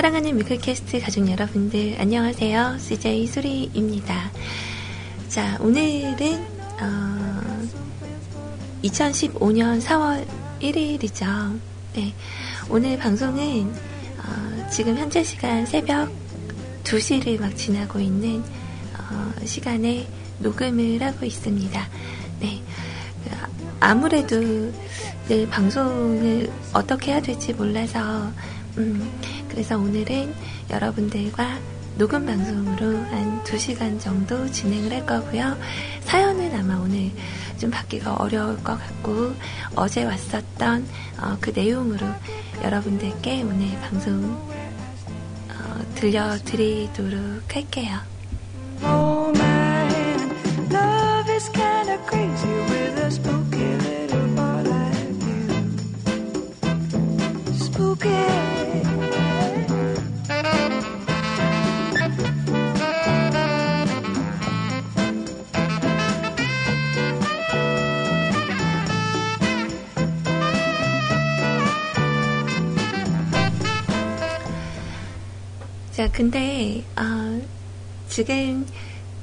사랑하는 뮤클캐스트 가족 여러분들 안녕하세요. CJ 수리입니다. 자 오늘은 어, 2015년 4월 1일이죠. 네. 오늘 방송은 어, 지금 현재 시간 새벽 2시를 막 지나고 있는 어, 시간에 녹음을 하고 있습니다. 네. 아무래도 늘 방송을 어떻게 해야 될지 몰라서 음, 그래서 오늘은 여러분들과 녹음 방송으로 한 2시간 정도 진행을 할 거고요. 사연은 아마 오늘 좀 받기가 어려울 것 같고 어제 왔었던 어, 그 내용으로 여러분들께 오늘 방송 어, 들려드리도록 할게요. Oh man, 자, 근데, 어, 지금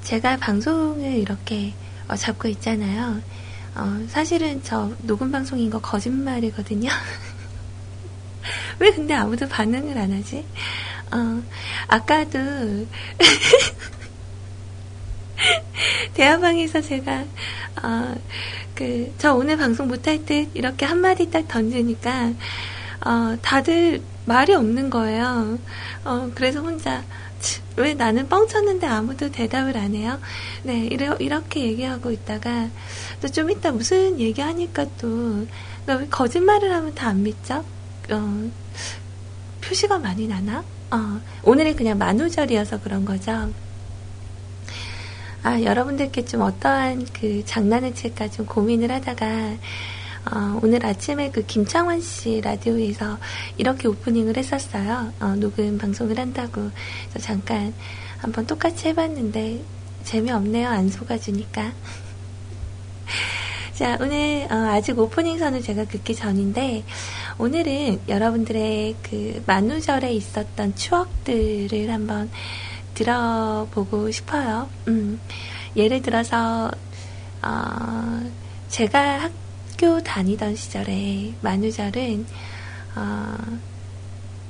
제가 방송을 이렇게 어, 잡고 있잖아요. 어, 사실은 저 녹음 방송인 거 거짓말이거든요. 왜 근데 아무도 반응을 안 하지? 어, 아까도 대화방에서 제가 어, 그, 저 오늘 방송 못할 듯 이렇게 한마디 딱 던지니까 어, 다들 말이 없는 거예요. 어, 그래서 혼자 치, 왜 나는 뻥 쳤는데 아무도 대답을 안 해요? 네, 이래, 이렇게 얘기하고 있다가 또 좀 이따 무슨 얘기하니까 또왜 거짓말을 하면 다 안 믿죠? 어, 표시가 많이 나나? 어, 오늘은 그냥 만우절이어서 그런 거죠. 아, 여러분들께 좀 어떠한 그 장난을 칠까 좀 고민을 하다가, 어, 오늘 아침에 그 김창완 씨 라디오에서 이렇게 오프닝을 했었어요. 어, 녹음 방송을 한다고. 잠깐 한번 똑같이 해봤는데, 재미없네요. 안 속아주니까. 자, 오늘, 어, 아직 오프닝 선을 제가 듣기 전인데, 오늘은 여러분들의 그 만우절에 있었던 추억들을 한번 들어보고 싶어요. 음, 예를 들어서, 어, 제가 학 교 다니던 시절에 만우절은, 어,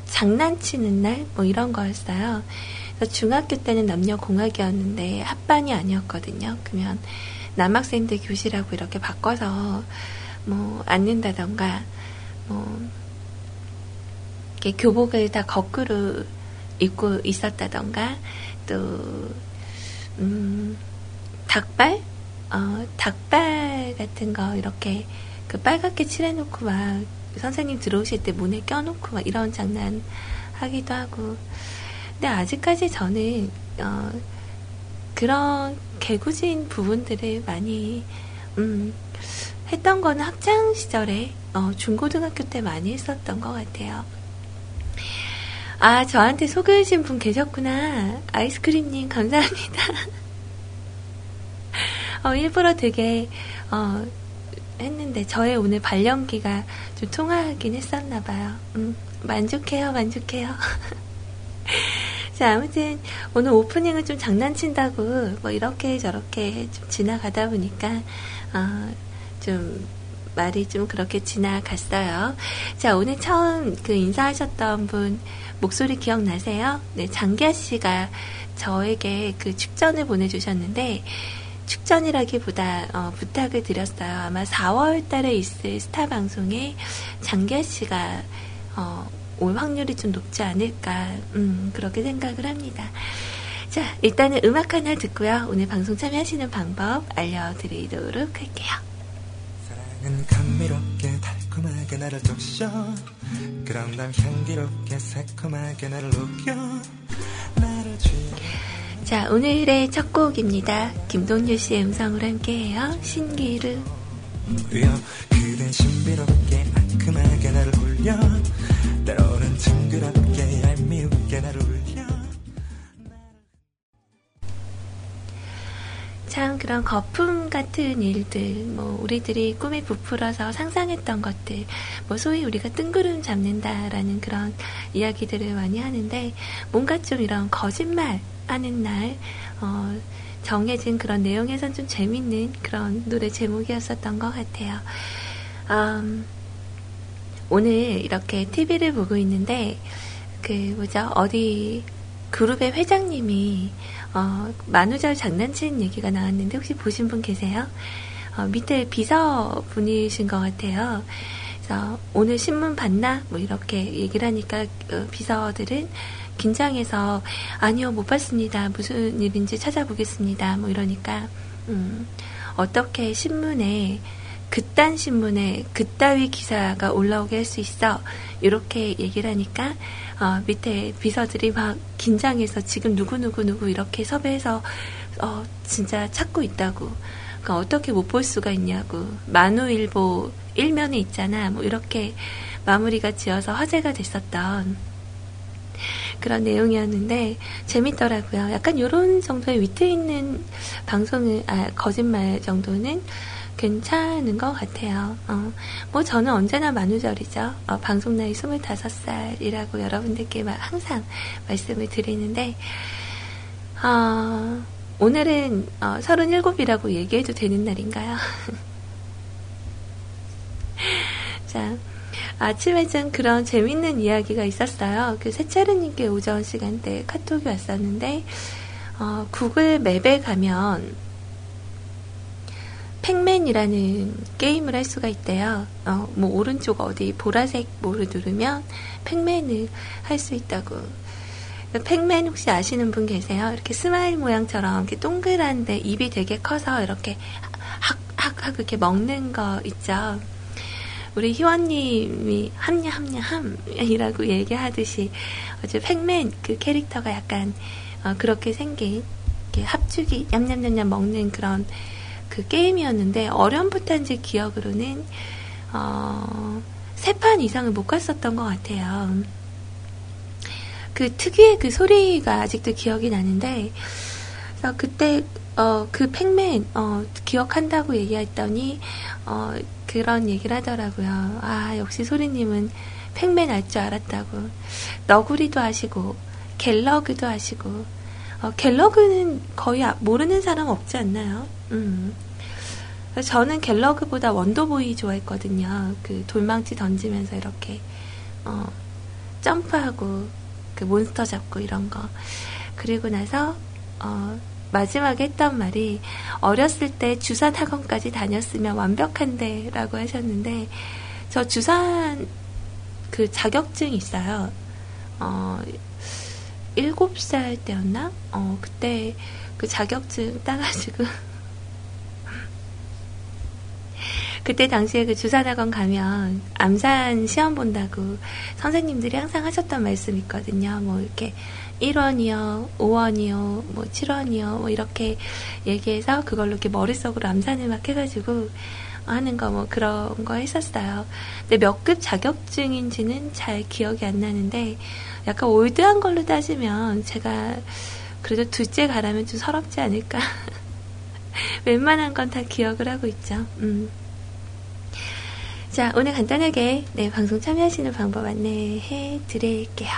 장난치는 날? 뭐 이런 거였어요. 그래서 중학교 때는 남녀 공학이었는데 합반이 아니었거든요. 그러면 남학생들 교실하고 이렇게 바꿔서 뭐 앉는다던가, 뭐, 이렇게 교복을 다 거꾸로 입고 있었다던가, 또, 음, 닭발? 어, 닭발 같은 거 이렇게 그 빨갛게 칠해놓고 막 선생님 들어오실 때 문에 껴놓고 막 이런 장난 하기도 하고. 근데 아직까지 저는, 어, 그런 개구진 부분들을 많이, 음, 했던 거는 학창 시절에, 어, 중고등학교 때 많이 했었던 것 같아요. 아, 저한테 속으신 분 계셨구나. 아이스크림님, 감사합니다. 어, 일부러 되게, 어, 했는데, 저의 오늘 발령기가 좀 통하긴 했었나 봐요. 음, 만족해요, 만족해요. 자, 아무튼, 오늘 오프닝은 좀 장난친다고, 뭐, 이렇게 저렇게 좀 지나가다 보니까, 어, 좀, 말이 좀 그렇게 지나갔어요. 자, 오늘 처음 그 인사하셨던 분, 목소리 기억나세요? 네, 장기아 씨가 저에게 그 축전을 보내주셨는데, 축전이라기보다 어, 부탁을 드렸어요. 아마 4월 달에 있을 스타 방송에 장기아 씨가 어, 올 확률이 좀 높지 않을까, 음, 그렇게 생각을 합니다. 자, 일단은 음악 하나 듣고요. 오늘 방송 참여하시는 방법 알려드리도록 할게요. 사랑은 감미롭게 달콤하게 나를 적셔 그럼 난 향기롭게 새콤하게 나를 녹여 나를 취해 자, 오늘의 첫 곡입니다. 김동률 씨의 음성으로 함께해요. 신기루. 그댄 신비롭게 상큼하게 나를 울려 때로는 징그럽게 얄미웁게 나를 울려 참 그런 거품 같은 일들, 뭐 우리들이 꿈에 부풀어서 상상했던 것들, 뭐 소위 우리가 뜬구름 잡는다라는 그런 이야기들을 많이 하는데 뭔가 좀 이런 거짓말 하는 날 어, 정해진 그런 내용에선 좀 재밌는 그런 노래 제목이었었던 것 같아요. 음, 오늘 이렇게 TV를 보고 있는데 그 뭐죠 어디 그룹의 회장님이 어, 만우절 장난치는 얘기가 나왔는데 혹시 보신 분 계세요? 어, 밑에 비서 분이신 것 같아요. 그래서 오늘 신문 봤나? 뭐 이렇게 얘기를 하니까 어, 비서들은 긴장해서 아니요 못 봤습니다. 무슨 일인지 찾아보겠습니다. 뭐 이러니까 음, 어떻게 신문에 그딴 신문에 그따위 기사가 올라오게 할 수 있어 이렇게 얘기를 하니까 어, 밑에 비서들이 막 긴장해서 지금 누구 누구 누구 이렇게 섭외해서 어, 진짜 찾고 있다고 그러니까 어떻게 못 볼 수가 있냐고 만우일보 일면에 있잖아 뭐 이렇게 마무리가 지어서 화제가 됐었던 그런 내용이었는데 재밌더라고요. 약간 이런 정도의 위트 있는 방송을 아 거짓말 정도는 괜찮은 것 같아요. 어, 뭐 저는 언제나 만우절이죠. 어, 방송 나이 25살이라고 여러분들께 막 항상 말씀을 드리는데 어, 오늘은 어, 37이라고 얘기해도 되는 날인가요? 자, 아침에 좀 그런 재밌는 이야기가 있었어요. 그 세차르님께 오전 시간대 카톡이 왔었는데, 어, Google Map에 가면, Pac-Man이라는 게임을 할 수가 있대요. 어, 뭐, 오른쪽 어디 보라색 뭐를 누르면 Pac-Man을 할 수 있다고. Pac-Man 혹시 아시는 분 계세요? 이렇게 스마일 모양처럼 이렇게 동그란데 입이 되게 커서 이렇게 학, 학, 학 이렇게 먹는 거 있죠. 우리 희원님이 함냐 함냐 함이라고 얘기하듯이 어제 팩맨 그 캐릭터가 약간 어, 그렇게 생긴 합죽이 냠냠냠냠 먹는 그런 그 게임이었는데 어렴풋한 제 기억으로는 어, 세 판 이상을 못 갔었던 것 같아요. 그 특유의 그 소리가 아직도 기억이 나는데 그래서 그때 어, 그 팩맨 어, 기억한다고 얘기했더니 어, 그런 얘기를 하더라고요. 아 역시 소리님은 팩맨 알 줄 알았다고 너구리도 아시고 갤러그도 아시고 어, 갤러그는 거의 아- 모르는 사람 없지 않나요? 음. 저는 갤러그보다 원더보이 좋아했거든요. 그 돌망치 던지면서 이렇게 어, 점프하고 그 몬스터 잡고 이런 거. 그리고 나서 어, 마지막에 했던 말이 어렸을 때 주산 학원까지 다녔으면 완벽한데라고 하셨는데 저 주산 그 자격증 있어요. 어, 일곱 살 때였나? 어, 그때 그 자격증 따가지고 그때 당시에 그 주산학원 가면 암산 시험 본다고 선생님들이 항상 하셨던 말씀 있거든요. 뭐 이렇게 1원이요, 5원이요, 뭐 7원이요, 뭐 이렇게 얘기해서 그걸로 이렇게 머릿속으로 암산을 막 해가지고 하는 거 뭐 그런 거 했었어요. 근데 몇 급 자격증인지는 잘 기억이 안 나는데 약간 올드한 걸로 따지면 제가 그래도 둘째 가라면 좀 서럽지 않을까. 웬만한 건 다 기억을 하고 있죠. 음. 자, 오늘 간단하게 네, 방송 참여하시는 방법 안내해 드릴게요.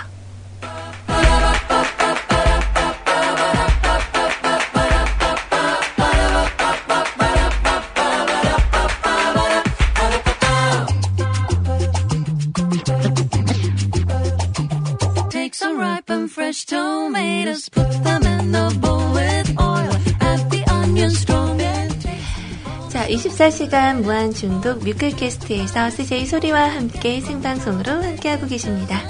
Fresh tomatoes, put them in the bowl with oil, add the onion strong. 자, 24시간 무한 중독 뮤클캐스트에서 CJ 소리와 함께 생방송으로 함께하고 계십니다.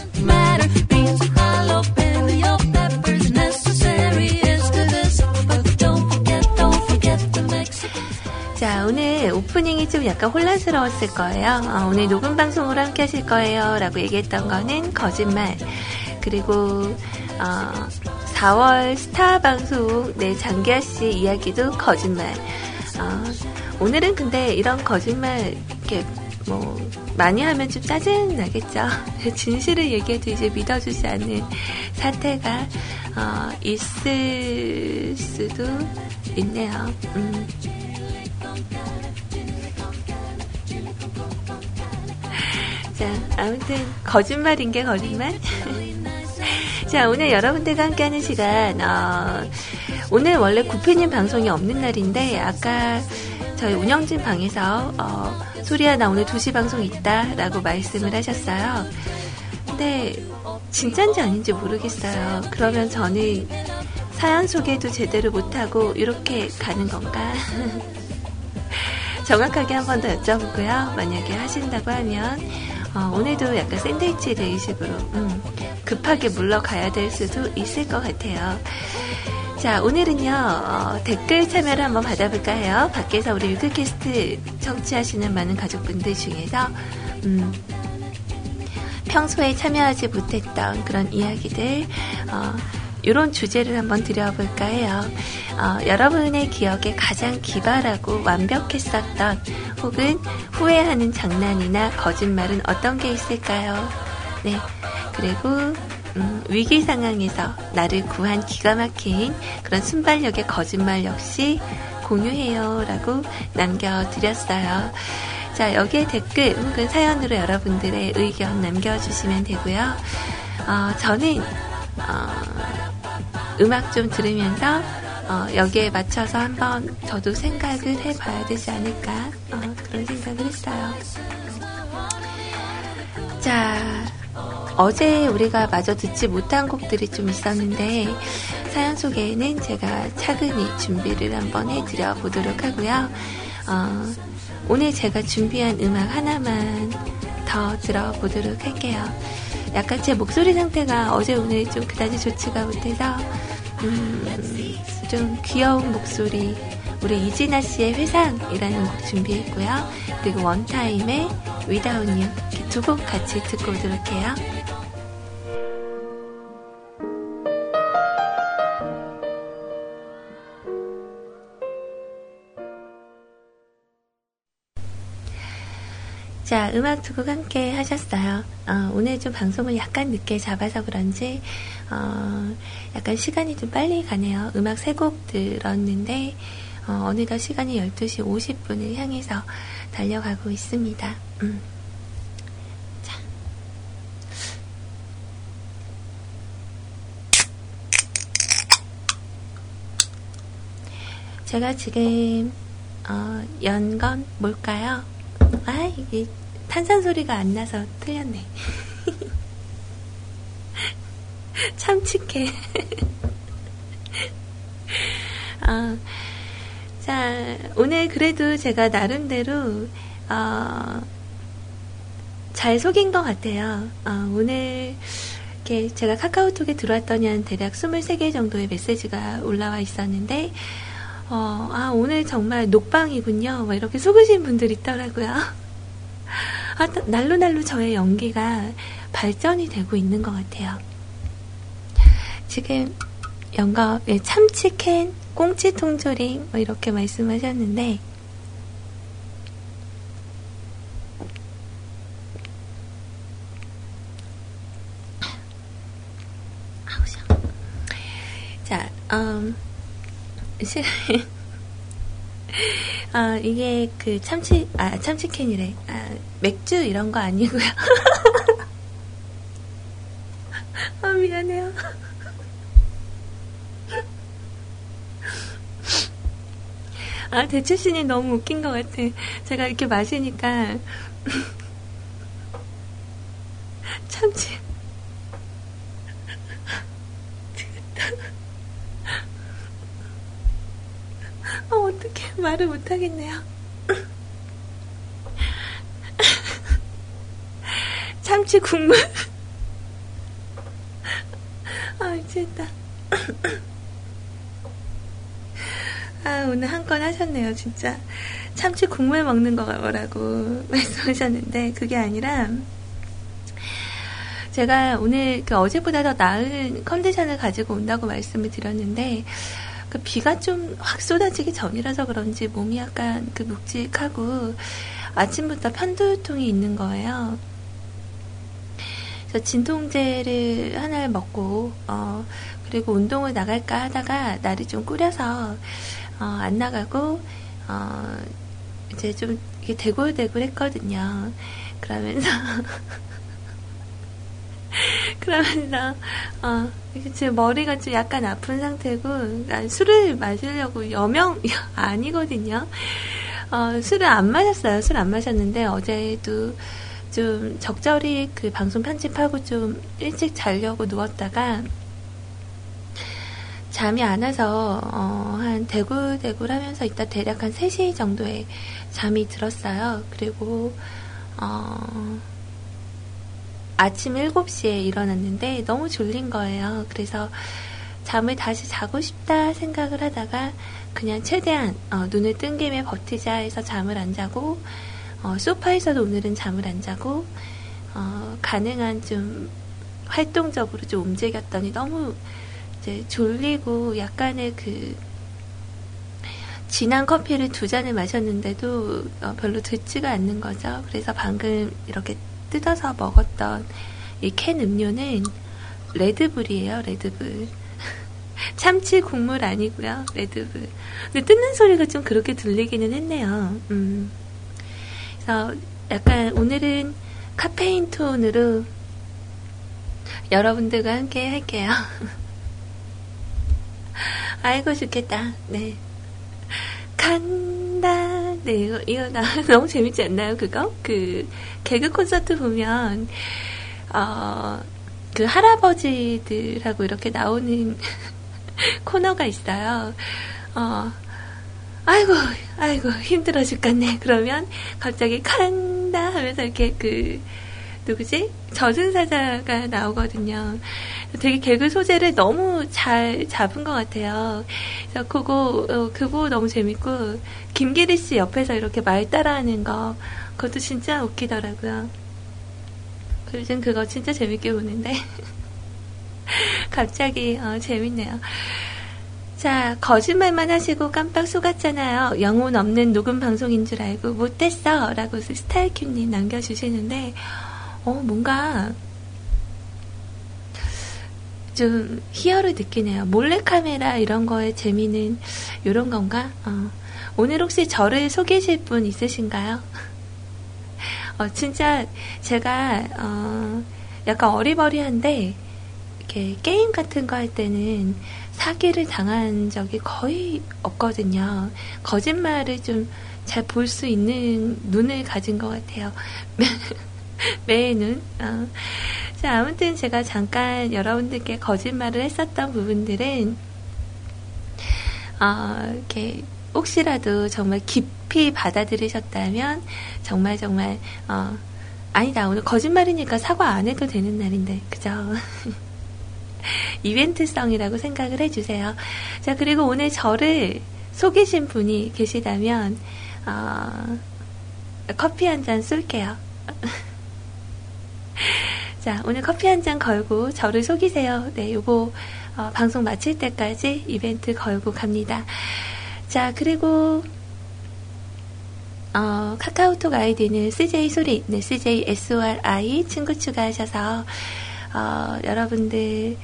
자, 오늘 오프닝이 좀 약간 혼란스러웠을 거예요. 어, 오늘 녹음 방송으로 함께 하실 거예요. 라고 얘기했던 거는 거짓말. 그리고, 어, 4월 스타 방송, 네, 장기하 씨 이야기도 거짓말. 어, 오늘은 근데 이런 거짓말, 이렇게, 뭐, 많이 하면 좀 짜증 나겠죠. 진실을 얘기해도 이제 믿어주지 않는 사태가, 어, 있을 수도 있네요. 음. 자, 아무튼 거짓말인 게 거짓말. 자, 오늘 여러분들과 함께하는 시간. 어, 오늘 원래 구피님 방송이 없는 날인데 아까 저희 운영진 방에서 어, 소리야 나 오늘 2시 방송 있다 라고 말씀을 하셨어요. 근데 진짠지 아닌지 모르겠어요. 그러면 저는 사연 소개도 제대로 못하고 이렇게 가는 건가? 정확하게 한 번 더 여쭤보고요. 만약에 하신다고 하면 어, 오늘도 약간 샌드위치 데이식으로 음, 급하게 물러가야 될 수도 있을 것 같아요. 자, 오늘은요, 어, 댓글 참여를 한번 받아볼까 해요. 밖에서 우리 뮤클캐스트 청취하시는 많은 가족분들 중에서, 음, 평소에 참여하지 못했던 그런 이야기들, 어, 이런 주제를 한번 드려볼까 해요. 어, 여러분의 기억에 가장 기발하고 완벽했었던 혹은 후회하는 장난이나 거짓말은 어떤 게 있을까요? 네. 그리고 음, 위기 상황에서 나를 구한 기가 막힌 그런 순발력의 거짓말 역시 공유해요 라고 남겨드렸어요. 자, 여기에 댓글 혹은 사연으로 여러분들의 의견 남겨주시면 되고요. 어, 저는 어, 음악 좀 들으면서 어, 여기에 맞춰서 한번 저도 생각을 해봐야 되지 않을까 어, 그런 생각을 했어요. 자, 어제 우리가 마저 듣지 못한 곡들이 좀 있었는데 사연 소개에는 제가 차근히 준비를 한번 해드려 보도록 하고요. 어, 오늘 제가 준비한 음악 하나만 더 들어보도록 할게요. 약간 제 목소리 상태가 어제 오늘 좀 그다지 좋지가 못해서 음, 좀 귀여운 목소리 우리 이진아 씨의 회상이라는 곡 준비했고요. 그리고 원타임의 Without You 두곡 같이 듣고 오도록 해요. 자, 음악 두 곡 함께 하셨어요. 어, 오늘 좀 방송을 약간 늦게 잡아서 그런지, 어, 약간 시간이 좀 빨리 가네요. 음악 세 곡 들었는데, 어, 어느덧 시간이 12시 50분을 향해서 달려가고 있습니다. 음. 자. 제가 지금, 어, 연건 뭘까요? 아, 이게 탄산 소리가 안 나서 틀렸네. 참치해 어, 자, 오늘 그래도 제가 나름대로, 어, 잘 속인 것 같아요. 어, 오늘, 이렇게 제가 카카오톡에 들어왔더니 한 대략 23개 정도의 메시지가 올라와 있었는데, 어, 아, 오늘 정말 녹방이군요. 뭐 이렇게 속으신 분들 있더라고요. 아, 날로 날로 저의 연기가 발전이 되고 있는 것 같아요. 지금 예, 참치캔, 꽁치 통조림 뭐 이렇게 말씀하셨는데 음, 실 아, 이게 그 참치, 아, 참치캔이래. 아, 맥주 이런 거 아니고요. 아, 미안해요. 아, 대출신이 너무 웃긴 것 같아. 제가 이렇게 마시니까. 참치. 어, 어떡해. 말을 못하겠네요. 참치 국물. 아, 미치겠다. 아, 오늘 한 건 하셨네요, 진짜. 참치 국물 먹는 거라고 말씀하셨는데, 그게 아니라, 제가 오늘 그 어제보다 더 나은 컨디션을 가지고 온다고 말씀을 드렸는데, 그 비가 좀 확 쏟아지기 전이라서 그런지 몸이 약간 그 묵직하고, 아침부터 편두통이 있는 거예요. 그래서 진통제를 하나를 먹고, 어, 그리고 운동을 나갈까 하다가 날이 좀 꾸려서, 어, 안 나가고, 어, 이제 좀 이게 대굴대굴 했거든요. 그러면서, 그러면서, 어, 지금 머리가 좀 약간 아픈 상태고, 아, 술을 마시려고 여명, 아니거든요. 어, 술을 안 마셨어요. 술 안 마셨는데, 어제도 좀 적절히 그 방송 편집하고 좀 일찍 자려고 누웠다가, 잠이 안 와서 어, 한 대굴대굴 하면서 이따 대략 한 3시 정도에 잠이 들었어요. 그리고 어, 아침 7시에 일어났는데 너무 졸린 거예요. 그래서 잠을 다시 자고 싶다 생각을 하다가 그냥 최대한 어, 눈을 뜬 김에 버티자 해서 잠을 안 자고 어, 소파에서도 오늘은 잠을 안 자고 어, 가능한 좀 활동적으로 좀 움직였더니 너무 이제 졸리고 약간의 그 진한 커피를 두 잔을 마셨는데도 어, 별로 듣지가 않는 거죠. 그래서 방금 이렇게 뜯어서 먹었던 이 캔 음료는 레드불이에요, 레드불. 참치 국물 아니고요, 레드불. 근데 뜯는 소리가 좀 그렇게 들리기는 했네요. 음. 그래서 약간 오늘은 카페인 톤으로 여러분들과 함께 할게요. 아이고 좋겠다. 네. 간다. 네, 이거, 이거 나 너무 재밌지 않나요, 그거? 그, 개그 콘서트 보면, 어, 그 할아버지들하고 이렇게 나오는 코너가 있어요. 어, 아이고, 아이고, 힘들어 죽겠네. 그러면 갑자기 간다 하면서 이렇게 그, 누구지? 저승사자가 나오거든요. 되게 개그 소재를 너무 잘 잡은 것 같아요. 그래서 그거, 어, 그거 너무 재밌고, 김기리 씨 옆에서 이렇게 말 따라하는 거, 그것도 진짜 웃기더라고요. 요즘 그거 진짜 재밌게 보는데. 갑자기, 어, 재밌네요. 자, 거짓말만 하시고 깜빡 속았잖아요. 영혼 없는 녹음 방송인 줄 알고 못했어. 라고 스타일큐님 남겨주시는데, 어, 뭔가, 좀 희열을 느끼네요. 몰래카메라 이런 거에 재미는 이런 건가? 어. 오늘 혹시 저를 속이실 분 있으신가요? 어, 진짜 제가 어, 약간 어리버리한데 이렇게 게임 같은 거 할 때는 사기를 당한 적이 거의 없거든요. 거짓말을 좀 잘 볼 수 있는 눈을 가진 것 같아요. 매의 눈. 어. 자, 아무튼 제가 잠깐 여러분들께 거짓말을 했었던 부분들은, 어, 이렇게, 혹시라도 정말 깊이 받아들이셨다면, 정말 정말, 어, 아니다. 오늘 거짓말이니까 사과 안 해도 되는 날인데, 그죠? 이벤트성이라고 생각을 해주세요. 자, 그리고 오늘 저를 속이신 분이 계시다면, 어, 커피 한 잔 쏠게요. 자, 오늘 커피 한 잔 걸고 저를 속이세요. 네, 요거, 어, 방송 마칠 때까지 이벤트 걸고 갑니다. 자, 그리고, 어, 카카오톡 아이디는 CJ 소리, 네, CJ SORI 친구 추가하셔서, 어, 여러분들,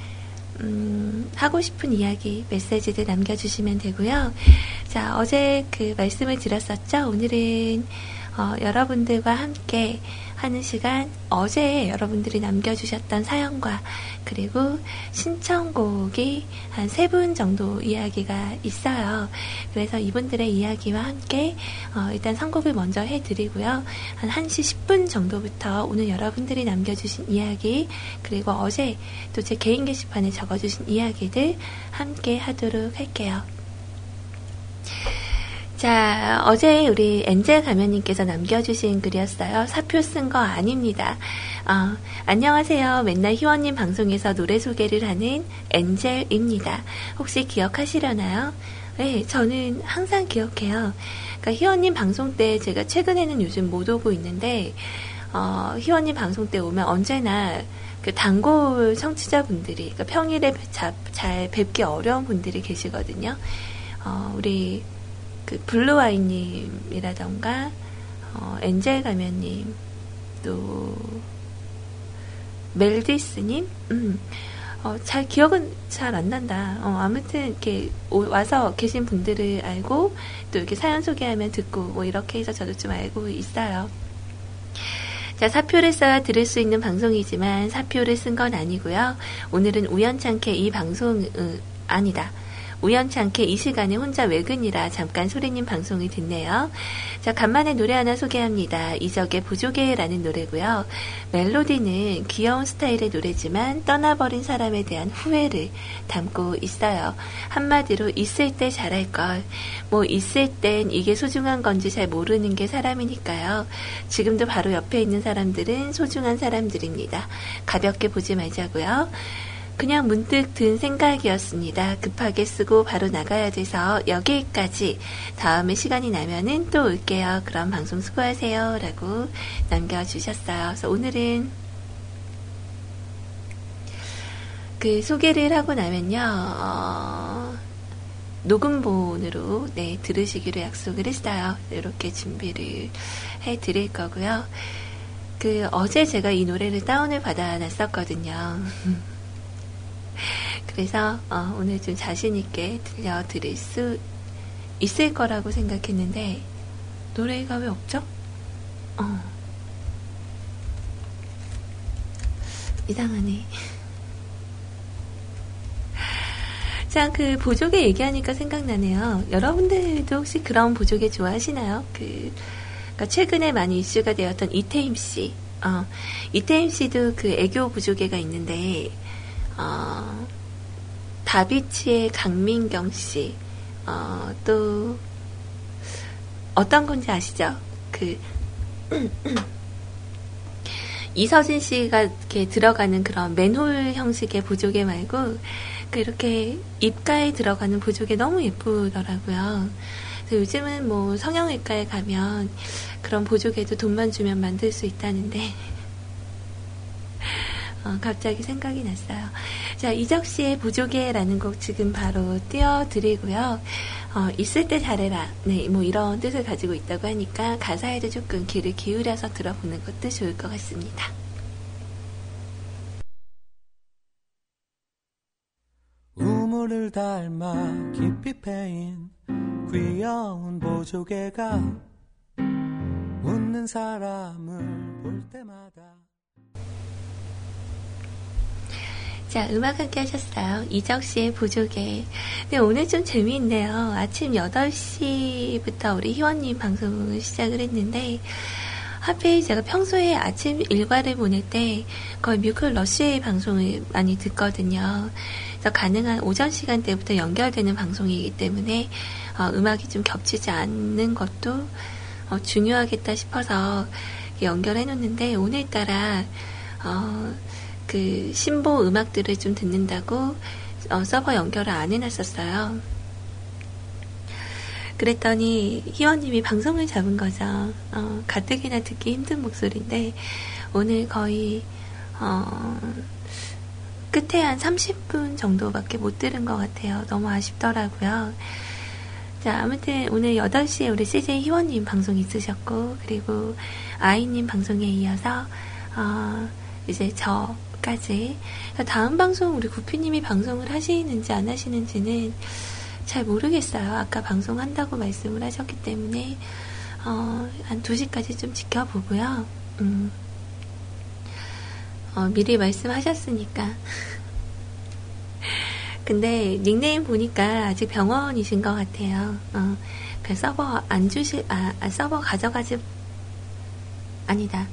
음, 하고 싶은 이야기, 메시지들 남겨주시면 되고요. 자, 어제 그 말씀을 드렸었죠? 오늘은, 어, 여러분들과 함께 하는 시간, 어제 여러분들이 남겨주셨던 사연과, 그리고 신청곡이 한 세 분 정도 이야기가 있어요. 그래서 이분들의 이야기와 함께, 어, 일단 선곡을 먼저 해드리고요. 한 1시 10분 정도부터 오늘 여러분들이 남겨주신 이야기, 그리고 어제 또 제 개인 게시판에 적어주신 이야기들 함께 하도록 할게요. 자, 어제 우리 엔젤 가면님께서 남겨주신 글이었어요. 사표 쓴 거 아닙니다. 어, 안녕하세요. 맨날 희원님 방송에서 노래 소개를 하는 엔젤입니다. 혹시 기억하시려나요? 네, 저는 항상 기억해요. 그러니까 희원님 방송 때 제가 최근에는 요즘 못 오고 있는데, 어, 희원님 방송 때 오면 언제나 그 단골 청취자분들이, 그러니까 평일에 자- 잘 뵙기 어려운 분들이 계시거든요. 어, 우리 그 블루아이님이라던가 어, 엔젤 가면님 또 멜디스님 음, 어, 잘 기억은 잘 안 난다. 어, 아무튼 이렇게 오- 와서 계신 분들을 알고 또 이렇게 사연 소개하면 듣고 뭐 이렇게 해서 저도 좀 알고 있어요. 자, 사표를 써야 들을 수 있는 방송이지만 사표를 쓴 건 아니고요. 오늘은 우연찮게 이 방송 음, 아니다. 우연찮게 이 시간에 혼자 외근이라 잠깐 소리님 방송을 듣네요. 자, 간만에 노래 하나 소개합니다. 이적의 부조개라는 노래고요. 멜로디는 귀여운 스타일의 노래지만 떠나버린 사람에 대한 후회를 담고 있어요. 한마디로 있을 때 잘할 걸. 뭐 있을 땐 이게 소중한 건지 잘 모르는 게 사람이니까요. 지금도 바로 옆에 있는 사람들은 소중한 사람들입니다. 가볍게 보지 말자고요. 그냥 문득 든 생각이었습니다. 급하게 쓰고 바로 나가야 돼서 여기까지 다음에 시간이 나면은 또 올게요. 그럼 방송 수고하세요. 라고 남겨주셨어요. 그래서 오늘은 그 소개를 하고 나면요, 어, 녹음본으로 네, 들으시기로 약속을 했어요. 이렇게 준비를 해 드릴 거고요. 그 어제 제가 이 노래를 다운을 받아 놨었거든요. 그래서 어, 오늘 좀 자신 있게 들려드릴 수 있을 거라고 생각했는데 노래가 왜 없죠? 어. 이상하네. 자, 그 보조개 얘기하니까 생각나네요. 여러분들도 혹시 그런 보조개 좋아하시나요? 그, 그러니까 최근에 많이 이슈가 되었던 이태임 씨. 어, 이태임 씨도 그 애교 보조개가 있는데, 어, 다비치의 강민경 씨, 어, 또, 어떤 건지 아시죠? 그, 이서진 씨가 이렇게 들어가는 그런 맨홀 형식의 보조개 말고, 그 이렇게 입가에 들어가는 보조개 너무 예쁘더라고요. 그래서 요즘은 뭐 성형외과에 가면 그런 보조개도 돈만 주면 만들 수 있다는데, 어, 갑자기 생각이 났어요. 자, 이적 씨의 부조개라는 곡 지금 바로 띄워드리고요. 어, 있을 때 잘해라. 네, 뭐 이런 뜻을 가지고 있다고 하니까 가사에도 조금 귀를 기울여서 들어보는 것도 좋을 것 같습니다. 우물을 닮아 깊이 패인 귀여운 보조개가 웃는 사람을 볼 때마다 자, 음악 함께 하셨어요. 이적 씨의 부조개. 네, 오늘 좀 재미있네요. 아침 8시부터 우리 희원님 방송을 시작을 했는데, 하필 제가 평소에 아침 일과를 보낼 때 거의 뮤클 러쉬의 방송을 많이 듣거든요. 그래서 가능한 오전 시간대부터 연결되는 방송이기 때문에 어, 음악이 좀 겹치지 않는 것도 어, 중요하겠다 싶어서 연결해 놓는데 오늘따라 어, 그 신보 음악들을 좀 듣는다고 어, 서버 연결을 안 해놨었어요. 그랬더니 희원님이 방송을 잡은 거죠. 어, 가뜩이나 듣기 힘든 목소리인데 오늘 거의 어, 끝에 한 30분 정도밖에 못 들은 것 같아요. 너무 아쉽더라고요. 자, 아무튼 오늘 8시에 우리 CJ 희원님 방송 있으셨고 그리고 아이님 방송에 이어서 어, 이제 저 까지 다음 방송 우리 구피님이 방송을 하시는지 안 하시는지는 잘 모르겠어요. 아까 방송한다고 말씀을 하셨기 때문에 어, 한 2시까지 좀 지켜보고요. 음, 어, 미리 말씀하셨으니까. 근데 닉네임 보니까 아직 병원이신 것 같아요. 어, 그 서버 안 주실, 아, 아, 서버 가져가지, 아니다.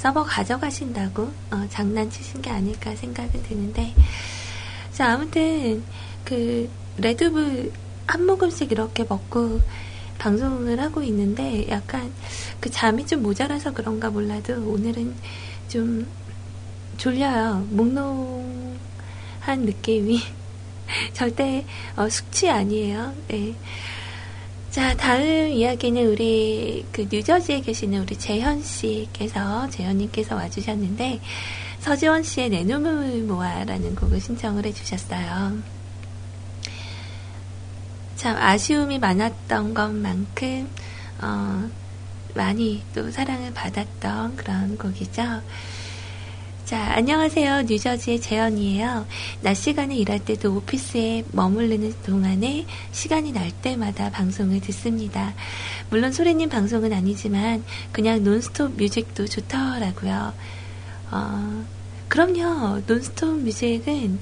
서버 가져가신다고 어, 장난치신 게 아닐까 생각은 드는데 자 아무튼 그 레드불 한 모금씩 이렇게 먹고 방송을 하고 있는데 약간 그 잠이 좀 모자라서 그런가 몰라도 오늘은 좀 졸려요. 몽롱한 느낌이 절대 어, 숙취 아니에요. 네. 자, 다음 이야기는 우리 그 뉴저지에 계시는 우리 재현 씨께서 재현님께서 와주셨는데 서지원 씨의 내 눈물 모아라는 곡을 신청을 해주셨어요. 참 아쉬움이 많았던 것만큼 어, 많이 또 사랑을 받았던 그런 곡이죠. 자, 안녕하세요. 뉴저지의 재현이에요. 낮 시간에 일할 때도 오피스에 머무르는 동안에 시간이 날 때마다 방송을 듣습니다. 물론 소리님 방송은 아니지만 그냥 논스톱 뮤직도 좋더라고요. 어, 그럼요. 논스톱 뮤직은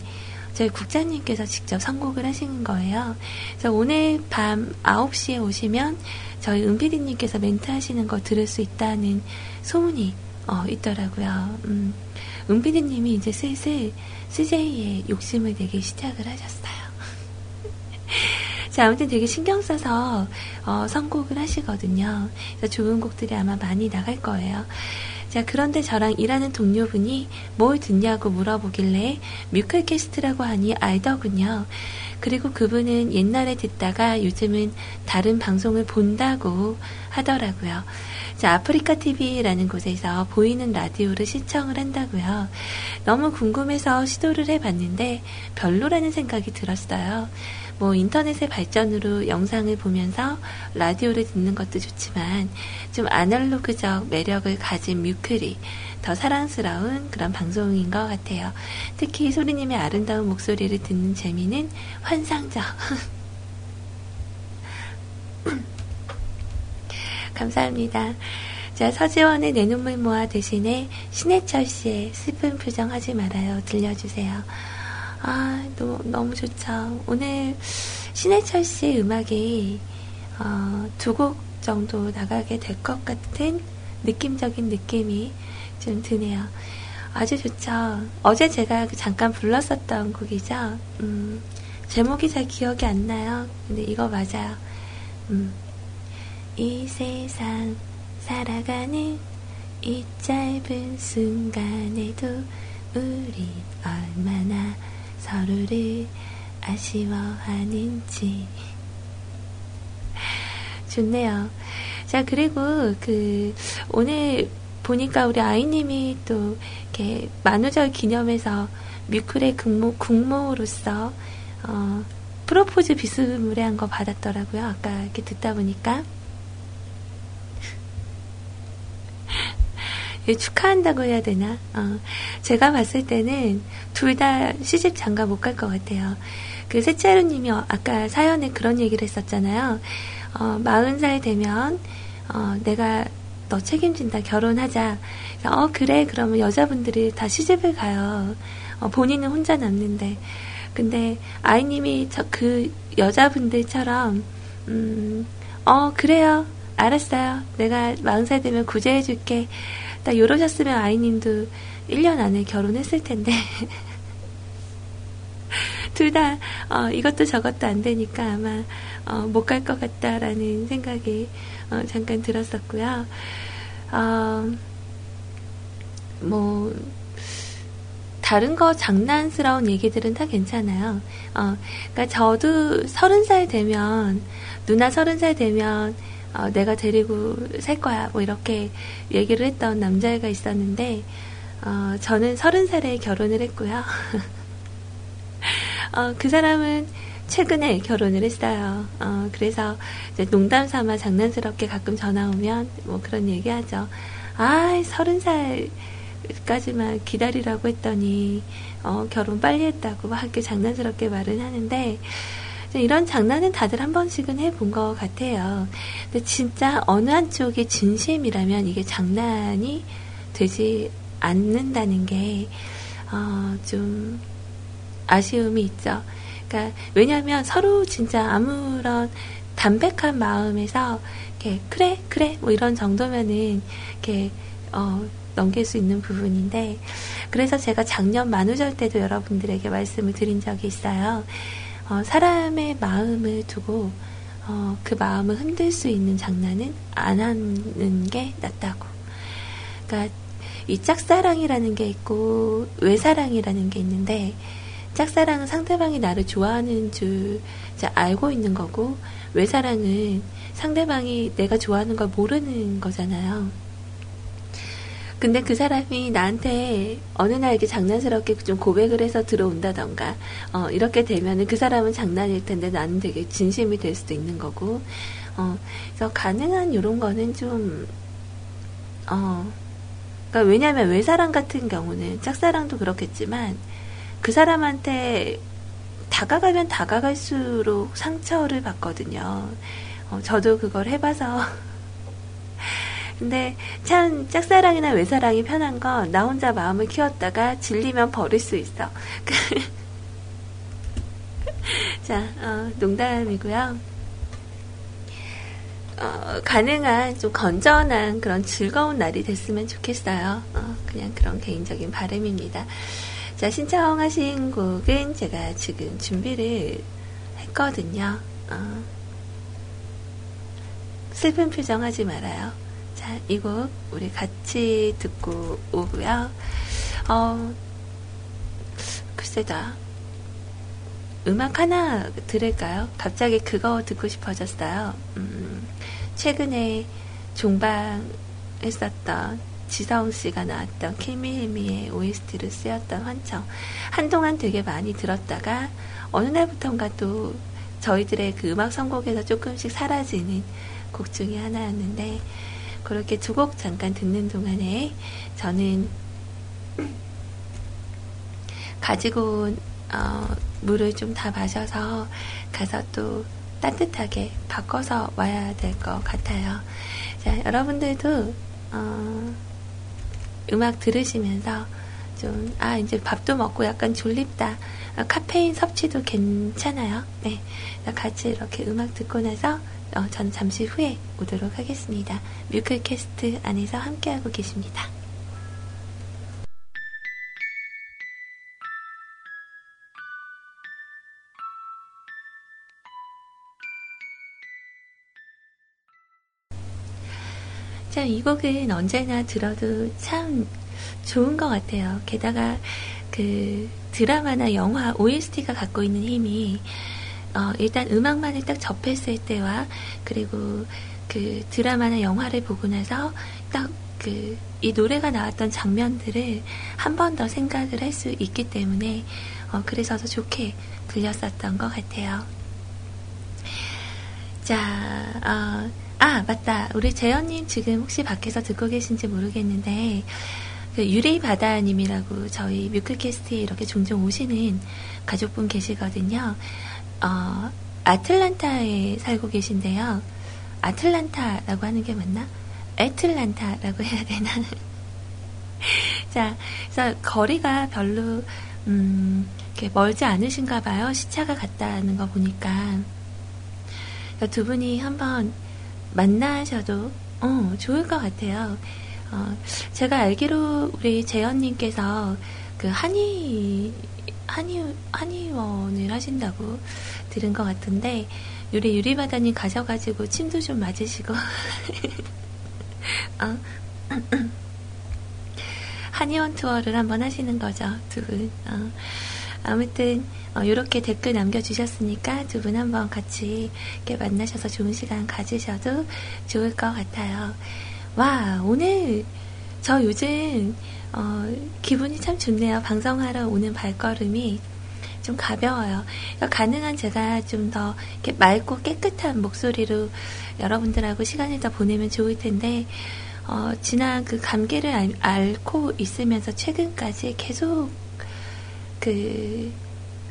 저희 국장님께서 직접 선곡을 하시는 거예요. 그래서 오늘 밤 9시에 오시면 저희 은피디님께서 멘트 하시는 거 들을 수 있다는 소문이 어, 있더라고요. 음, 은피디님이 이제 슬슬 CJ에 욕심을 내기 시작을 하셨어요. 자, 아무튼 되게 신경 써서 어, 선곡을 하시거든요. 그래서 좋은 곡들이 아마 많이 나갈 거예요. 자, 그런데 저랑 일하는 동료분이 뭘 듣냐고 물어보길래 뮤클캐스트라고 하니 알더군요. 그리고 그분은 옛날에 듣다가 요즘은 다른 방송을 본다고 하더라고요. 자, 아프리카 TV라는 곳에서 보이는 라디오를 시청을 한다고요. 너무 궁금해서 시도를 해봤는데 별로라는 생각이 들었어요. 뭐 인터넷의 발전으로 영상을 보면서 라디오를 듣는 것도 좋지만 좀 아날로그적 매력을 가진 뮤클이 더 사랑스러운 그런 방송인 것 같아요. 특히 소리님의 아름다운 목소리를 듣는 재미는 환상적. 감사합니다. 자, 서지원의 내 눈물 모아 대신에 신해철 씨의 슬픈 표정 하지 말아요. 들려주세요. 아, 너, 너무 좋죠. 오늘 신해철 씨의 음악이 어, 두곡 정도 나가게 될 것 같은 느낌적인 느낌이 좀 드네요. 아주 좋죠. 어제 제가 그 잠깐 불렀었던 곡이죠. 음, 제목이 잘 기억이 안 나요. 근데 이거 맞아요. 음, 이 세상 살아가는 이 짧은 순간에도 우리 얼마나 서로를 아쉬워하는지 좋네요. 자 그리고 그 오늘 보니까 우리 아이님이 또 이렇게 만우절 기념해서 뮤클의 국모, 국모로서 어, 프로포즈 비스무리한 거 받았더라고요. 아까 이렇게 듣다 보니까. 예, 축하한다고 해야 되나? 어, 제가 봤을 때는 둘 다 시집 장가 못 갈 것 같아요. 그 셋째로님이 아까 사연에 그런 얘기를 했었잖아요. 어, 40살 되면 어, 내가 너 책임진다 결혼하자. 어 그래 그러면 여자분들이 다 시집을 가요. 어, 본인은 혼자 남는데. 근데 아이님이 저 그 여자분들처럼 음, 어 그래요 알았어요. 내가 40살 되면 구제해줄게. 딱 이러셨으면 아이님도 1년 안에 결혼했을 텐데. 둘 다, 어, 이것도 저것도 안 되니까 아마, 어, 못갈 것 같다라는 생각이, 어, 잠깐 들었었고요. 어, 뭐, 다른 거 장난스러운 얘기들은 다 괜찮아요. 어, 그러니까 저도 서른 살 되면, 누나 서른 살 되면, 어, 내가 데리고 살 거야. 뭐 이렇게 얘기를 했던 남자애가 있었는데, 어, 저는 서른 살에 결혼을 했고요. 어, 그 사람은 최근에 결혼을 했어요. 어, 그래서 농담 삼아 장난스럽게 가끔 전화 오면 뭐 그런 얘기 하죠. 아, 서른 살까지만 기다리라고 했더니, 어, 결혼 빨리 했다고 막 이렇게 장난스럽게 말은 하는데, 이런 장난은 다들 한 번씩은 해본 것 같아요. 근데 진짜 어느 한쪽이 진심이라면 이게 장난이 되지 않는다는 게, 어, 좀 아쉬움이 있죠. 그러니까, 왜냐면 서로 진짜 아무런 담백한 마음에서, 이렇게, 그래, 그래, 뭐 이런 정도면은, 이렇게, 어, 넘길 수 있는 부분인데, 그래서 제가 작년 만우절 때도 여러분들에게 말씀을 드린 적이 있어요. 어, 사람의 마음을 두고 어, 그 마음을 흔들 수 있는 장난은 안 하는 게 낫다고. 그러니까 이 짝사랑이라는 게 있고 외사랑이라는 게 있는데 짝사랑은 상대방이 나를 좋아하는 줄 알고 있는 거고 외사랑은 상대방이 내가 좋아하는 걸 모르는 거잖아요. 근데 그 사람이 나한테 어느 날 이렇게 장난스럽게 좀 고백을 해서 들어온다던가, 어, 이렇게 되면은 그 사람은 장난일 텐데 나는 되게 진심이 될 수도 있는 거고, 어, 그래서 가능한 요런 거는 좀, 어, 그러니까 왜냐면 외사랑 같은 경우는 짝사랑도 그렇겠지만 그 사람한테 다가가면 다가갈수록 상처를 받거든요. 어, 저도 그걸 해봐서. 근데 참 짝사랑이나 외사랑이 편한 건 나 혼자 마음을 키웠다가 질리면 버릴 수 있어. 자, 어, 농담이고요. 어, 가능한 좀 건전한 그런 즐거운 날이 됐으면 좋겠어요. 어, 그냥 그런 개인적인 바람입니다. 자, 신청하신 곡은 제가 지금 준비를 했거든요. 어, 슬픈 표정 하지 말아요. 자, 이곡 우리 같이 듣고 오고요. 어, 글쎄다. 음악 하나 들을까요? 갑자기 그거 듣고 싶어졌어요. 음, 최근에 종방 했었던 지성 씨가 나왔던 킬미힐미의 OST로 쓰였던 환청. 한동안 되게 많이 들었다가 어느 날부턴가 또 저희들의 그 음악 선곡에서 조금씩 사라지는 곡 중에 하나였는데 그렇게 두 곡 잠깐 듣는 동안에 저는 가지고 온 어, 물을 좀 다 마셔서 가서 또 따뜻하게 바꿔서 와야 될 것 같아요. 자, 여러분들도 어, 음악 들으시면서 좀, 아, 이제 밥도 먹고 약간 졸립다. 아, 카페인 섭취도 괜찮아요. 네. 같이 이렇게 음악 듣고 나서 어, 전 잠시 후에 오도록 하겠습니다. 뮤클캐스트 안에서 함께하고 계십니다. 자, 이 곡은 언제나 들어도 참 좋은 것 같아요. 게다가 그 드라마나 영화 OST가 갖고 있는 힘이 어, 일단 음악만을 딱 접했을 때와 그리고 그 드라마나 영화를 보고 나서 딱 그 이 노래가 나왔던 장면들을 한 번 더 생각을 할 수 있기 때문에 어, 그래서 더 좋게 들렸었던 것 같아요. 자, 어, 아, 맞다. 우리 재현님 지금 혹시 밖에서 듣고 계신지 모르겠는데, 그 유리바다님이라고 저희 뮤클캐스트에 이렇게 종종 오시는 가족분 계시거든요. 어, 아틀란타에 살고 계신데요. 아틀란타라고 하는 게 맞나? 애틀란타라고 해야 되나? 자, 그래서 거리가 별로, 음, 멀지 않으신가 봐요. 시차가 같다는 거 보니까. 두 분이 한번 만나셔도 어, 좋을 것 같아요. 어, 제가 알기로 우리 재현님께서 그 한의 한의 한의원을 하신다고 들은 것 같은데 유리 유리바다님 가셔가지고 침도 좀 맞으시고 어, 한의원 투어를 한번 하시는 거죠 두 분. 어, 아무튼 이렇게 댓글 남겨주셨으니까 두 분 한번 같이 이렇게 만나셔서 좋은 시간 가지셔도 좋을 것 같아요. 와 오늘 저 요즘 어, 기분이 참 좋네요. 방송하러 오는 발걸음이 좀 가벼워요. 그러니까 가능한 제가 좀더 맑고 깨끗한 목소리로 여러분들하고 시간을 더 보내면 좋을 텐데 어, 지난 그 감기를 알, 앓고 있으면서 최근까지 계속 그,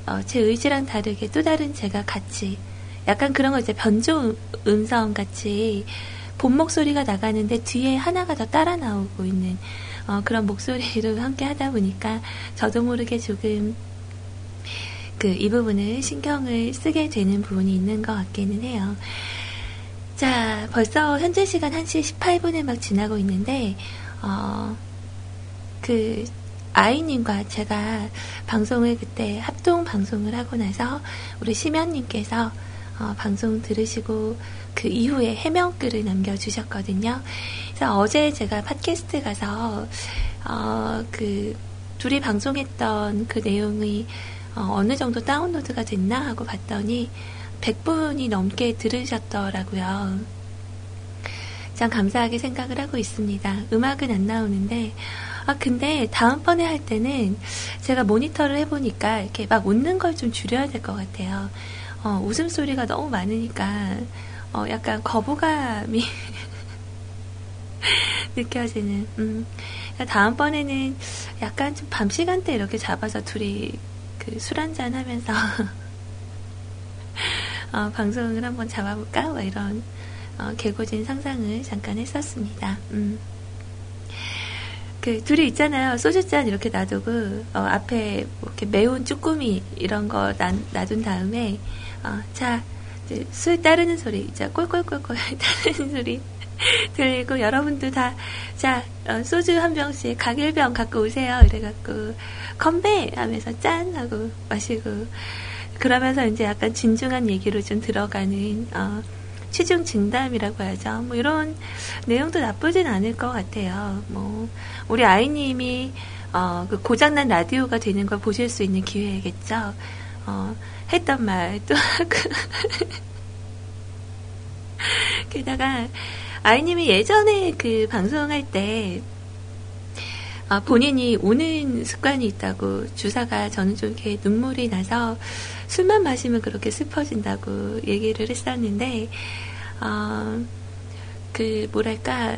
어, 제 의지랑 다르게 또 다른 제가 같이, 약간 그런 거 이제 변조 음성 같이 본 목소리가 나가는데 뒤에 하나가 더 따라 나오고 있는, 어, 그런 목소리로 함께 하다 보니까 저도 모르게 조금 그, 이 부분을 신경을 쓰게 되는 부분이 있는 것 같기는 해요. 자, 벌써 현재 시간 1시 18분에 막 지나고 있는데, 어, 그, 아이님과 제가 방송을 그때 합동 방송을 하고 나서 우리 심연님께서 어, 방송 들으시고 그 이후에 해명글을 남겨주셨거든요. 그래서 어제 제가 팟캐스트 가서 어, 그 둘이 방송했던 그 내용이 어, 느 정도 다운로드가 됐나 하고 봤더니 100분이 넘게 들으셨더라고요. 참 감사하게 생각을 하고 있습니다. 음악은 안 나오는데, 아, 근데 다음번에 할 때는 제가 모니터를 해보니까 이렇게 막 웃는 걸 좀 줄여야 될 것 같아요. 어, 웃음소리가 너무 많으니까, 어, 약간 거부감이 느껴지는, 음. 다음번에는 약간 좀 밤 시간대 이렇게 잡아서 둘이 그 술 한잔 하면서 어, 방송을 한번 잡아볼까? 뭐 이런 어, 개고진 상상을 잠깐 했었습니다. 음. 그 둘이 있잖아요. 소주잔 이렇게 놔두고 어, 앞에 뭐 이렇게 매운 쭈꾸미 이런 거 놔, 놔둔 다음에 어, 자, 술 따르는 소리, 자 꼴꼴꼴꼴 따르는 소리 들리고 여러분도 다자 소주 한 병씩 각일병 갖고 오세요. 이래갖고 건배 하면서 짠 하고 마시고 그러면서 이제 약간 진중한 얘기로 좀 들어가는 어, 취중 진담이라고 하죠. 뭐 이런 내용도 나쁘진 않을 것 같아요. 뭐 우리 아이님이 어, 그 고장난 라디오가 되는 걸 보실 수 있는 기회겠죠. 어, 했던 말도 하고 게다가 아이님이 예전에 그 방송할 때 아, 본인이 우는 습관이 있다고 주사가 저는 좀 이렇게 눈물이 나서 술만 마시면 그렇게 슬퍼진다고 얘기를 했었는데 어, 그 뭐랄까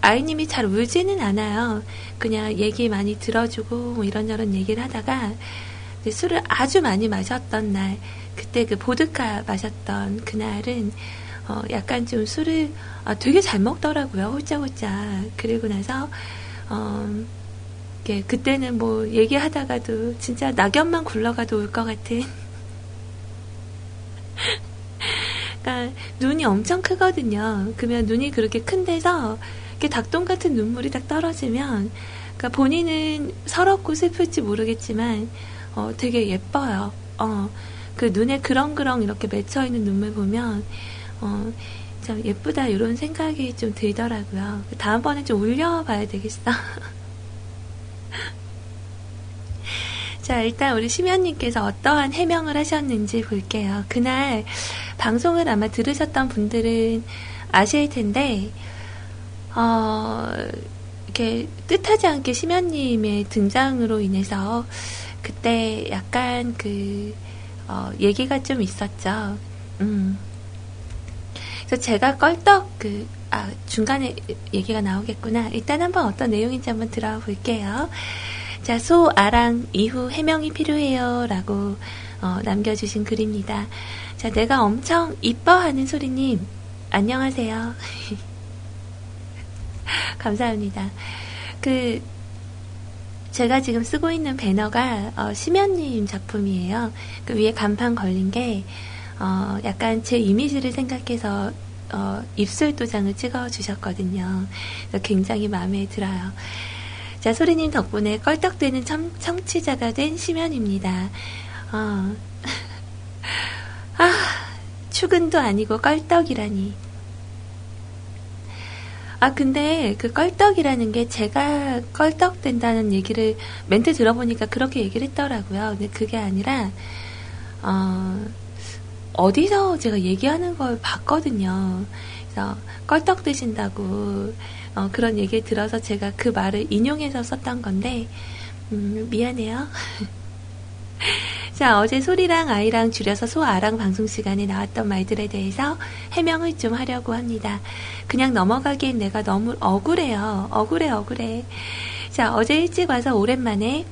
아이님이 잘 울지는 않아요. 그냥 얘기 많이 들어주고 뭐 이런저런 얘기를 하다가 술을 아주 많이 마셨던 날 그때 그 보드카 마셨던 그날은 어, 약간 좀 술을 아, 되게 잘 먹더라고요. 홀짝홀짝. 그리고 나서 어, 이게 그때는 뭐 얘기하다가도 진짜 낙엽만 굴러가도 울것 같은. 그러니까 눈이 엄청 크거든요. 그러면 눈이 그렇게 큰 데서 이렇게 닭똥 같은 눈물이 딱 떨어지면, 그러니까 본인은 서럽고 슬플지 모르겠지만, 어, 되게 예뻐요. 어, 그 눈에 그렁그렁 이렇게 맺혀 있는 눈물 보면, 어, 참 예쁘다 이런 생각이 좀 들더라고요. 다음번에 좀 울려봐야 되겠어. 자, 일단 우리 심연님께서 어떠한 해명을 하셨는지 볼게요. 그날 방송을 아마 들으셨던 분들은 아실 텐데, 어, 이렇게 뜻하지 않게 심연님의 등장으로 인해서 그때 약간 그, 어, 얘기가 좀 있었죠. 음. 그래서 제가 껄떡 그, 아, 중간에 얘기가 나오겠구나. 일단 한번 어떤 내용인지 한번 들어볼게요. 자, 소, 아랑, 이후 해명이 필요해요. 라고, 어, 남겨주신 글입니다. 자, 내가 엄청 이뻐하는 소리님, 안녕하세요. 감사합니다. 그, 제가 지금 쓰고 있는 배너가, 어, 심연님 작품이에요. 그 위에 간판 걸린 게, 어, 약간 제 이미지를 생각해서 어, 입술 도장을 찍어 주셨거든요. 굉장히 마음에 들어요. 자, 소리님 덕분에 껄떡대는 청, 청취자가 된 심연입니다. 어. 아, 축은도 아니고 껄떡이라니. 아, 근데 그 껄떡이라는 게 제가 껄떡된다는 얘기를 멘트 들어보니까 그렇게 얘기를 했더라고요. 근데 그게 아니라, 어, 어디서 제가 얘기하는 걸 봤거든요. 그래서 껄떡 드신다고 어, 그런 얘기를 들어서 제가 그 말을 인용해서 썼던 건데 음, 미안해요. 자, 어제 소리랑 아이랑 줄여서 소아랑 방송 시간에 나왔던 말들에 대해서 해명을 좀 하려고 합니다. 그냥 넘어가기엔 내가 너무 억울해요. 억울해, 억울해. 자, 어제 일찍 와서 오랜만에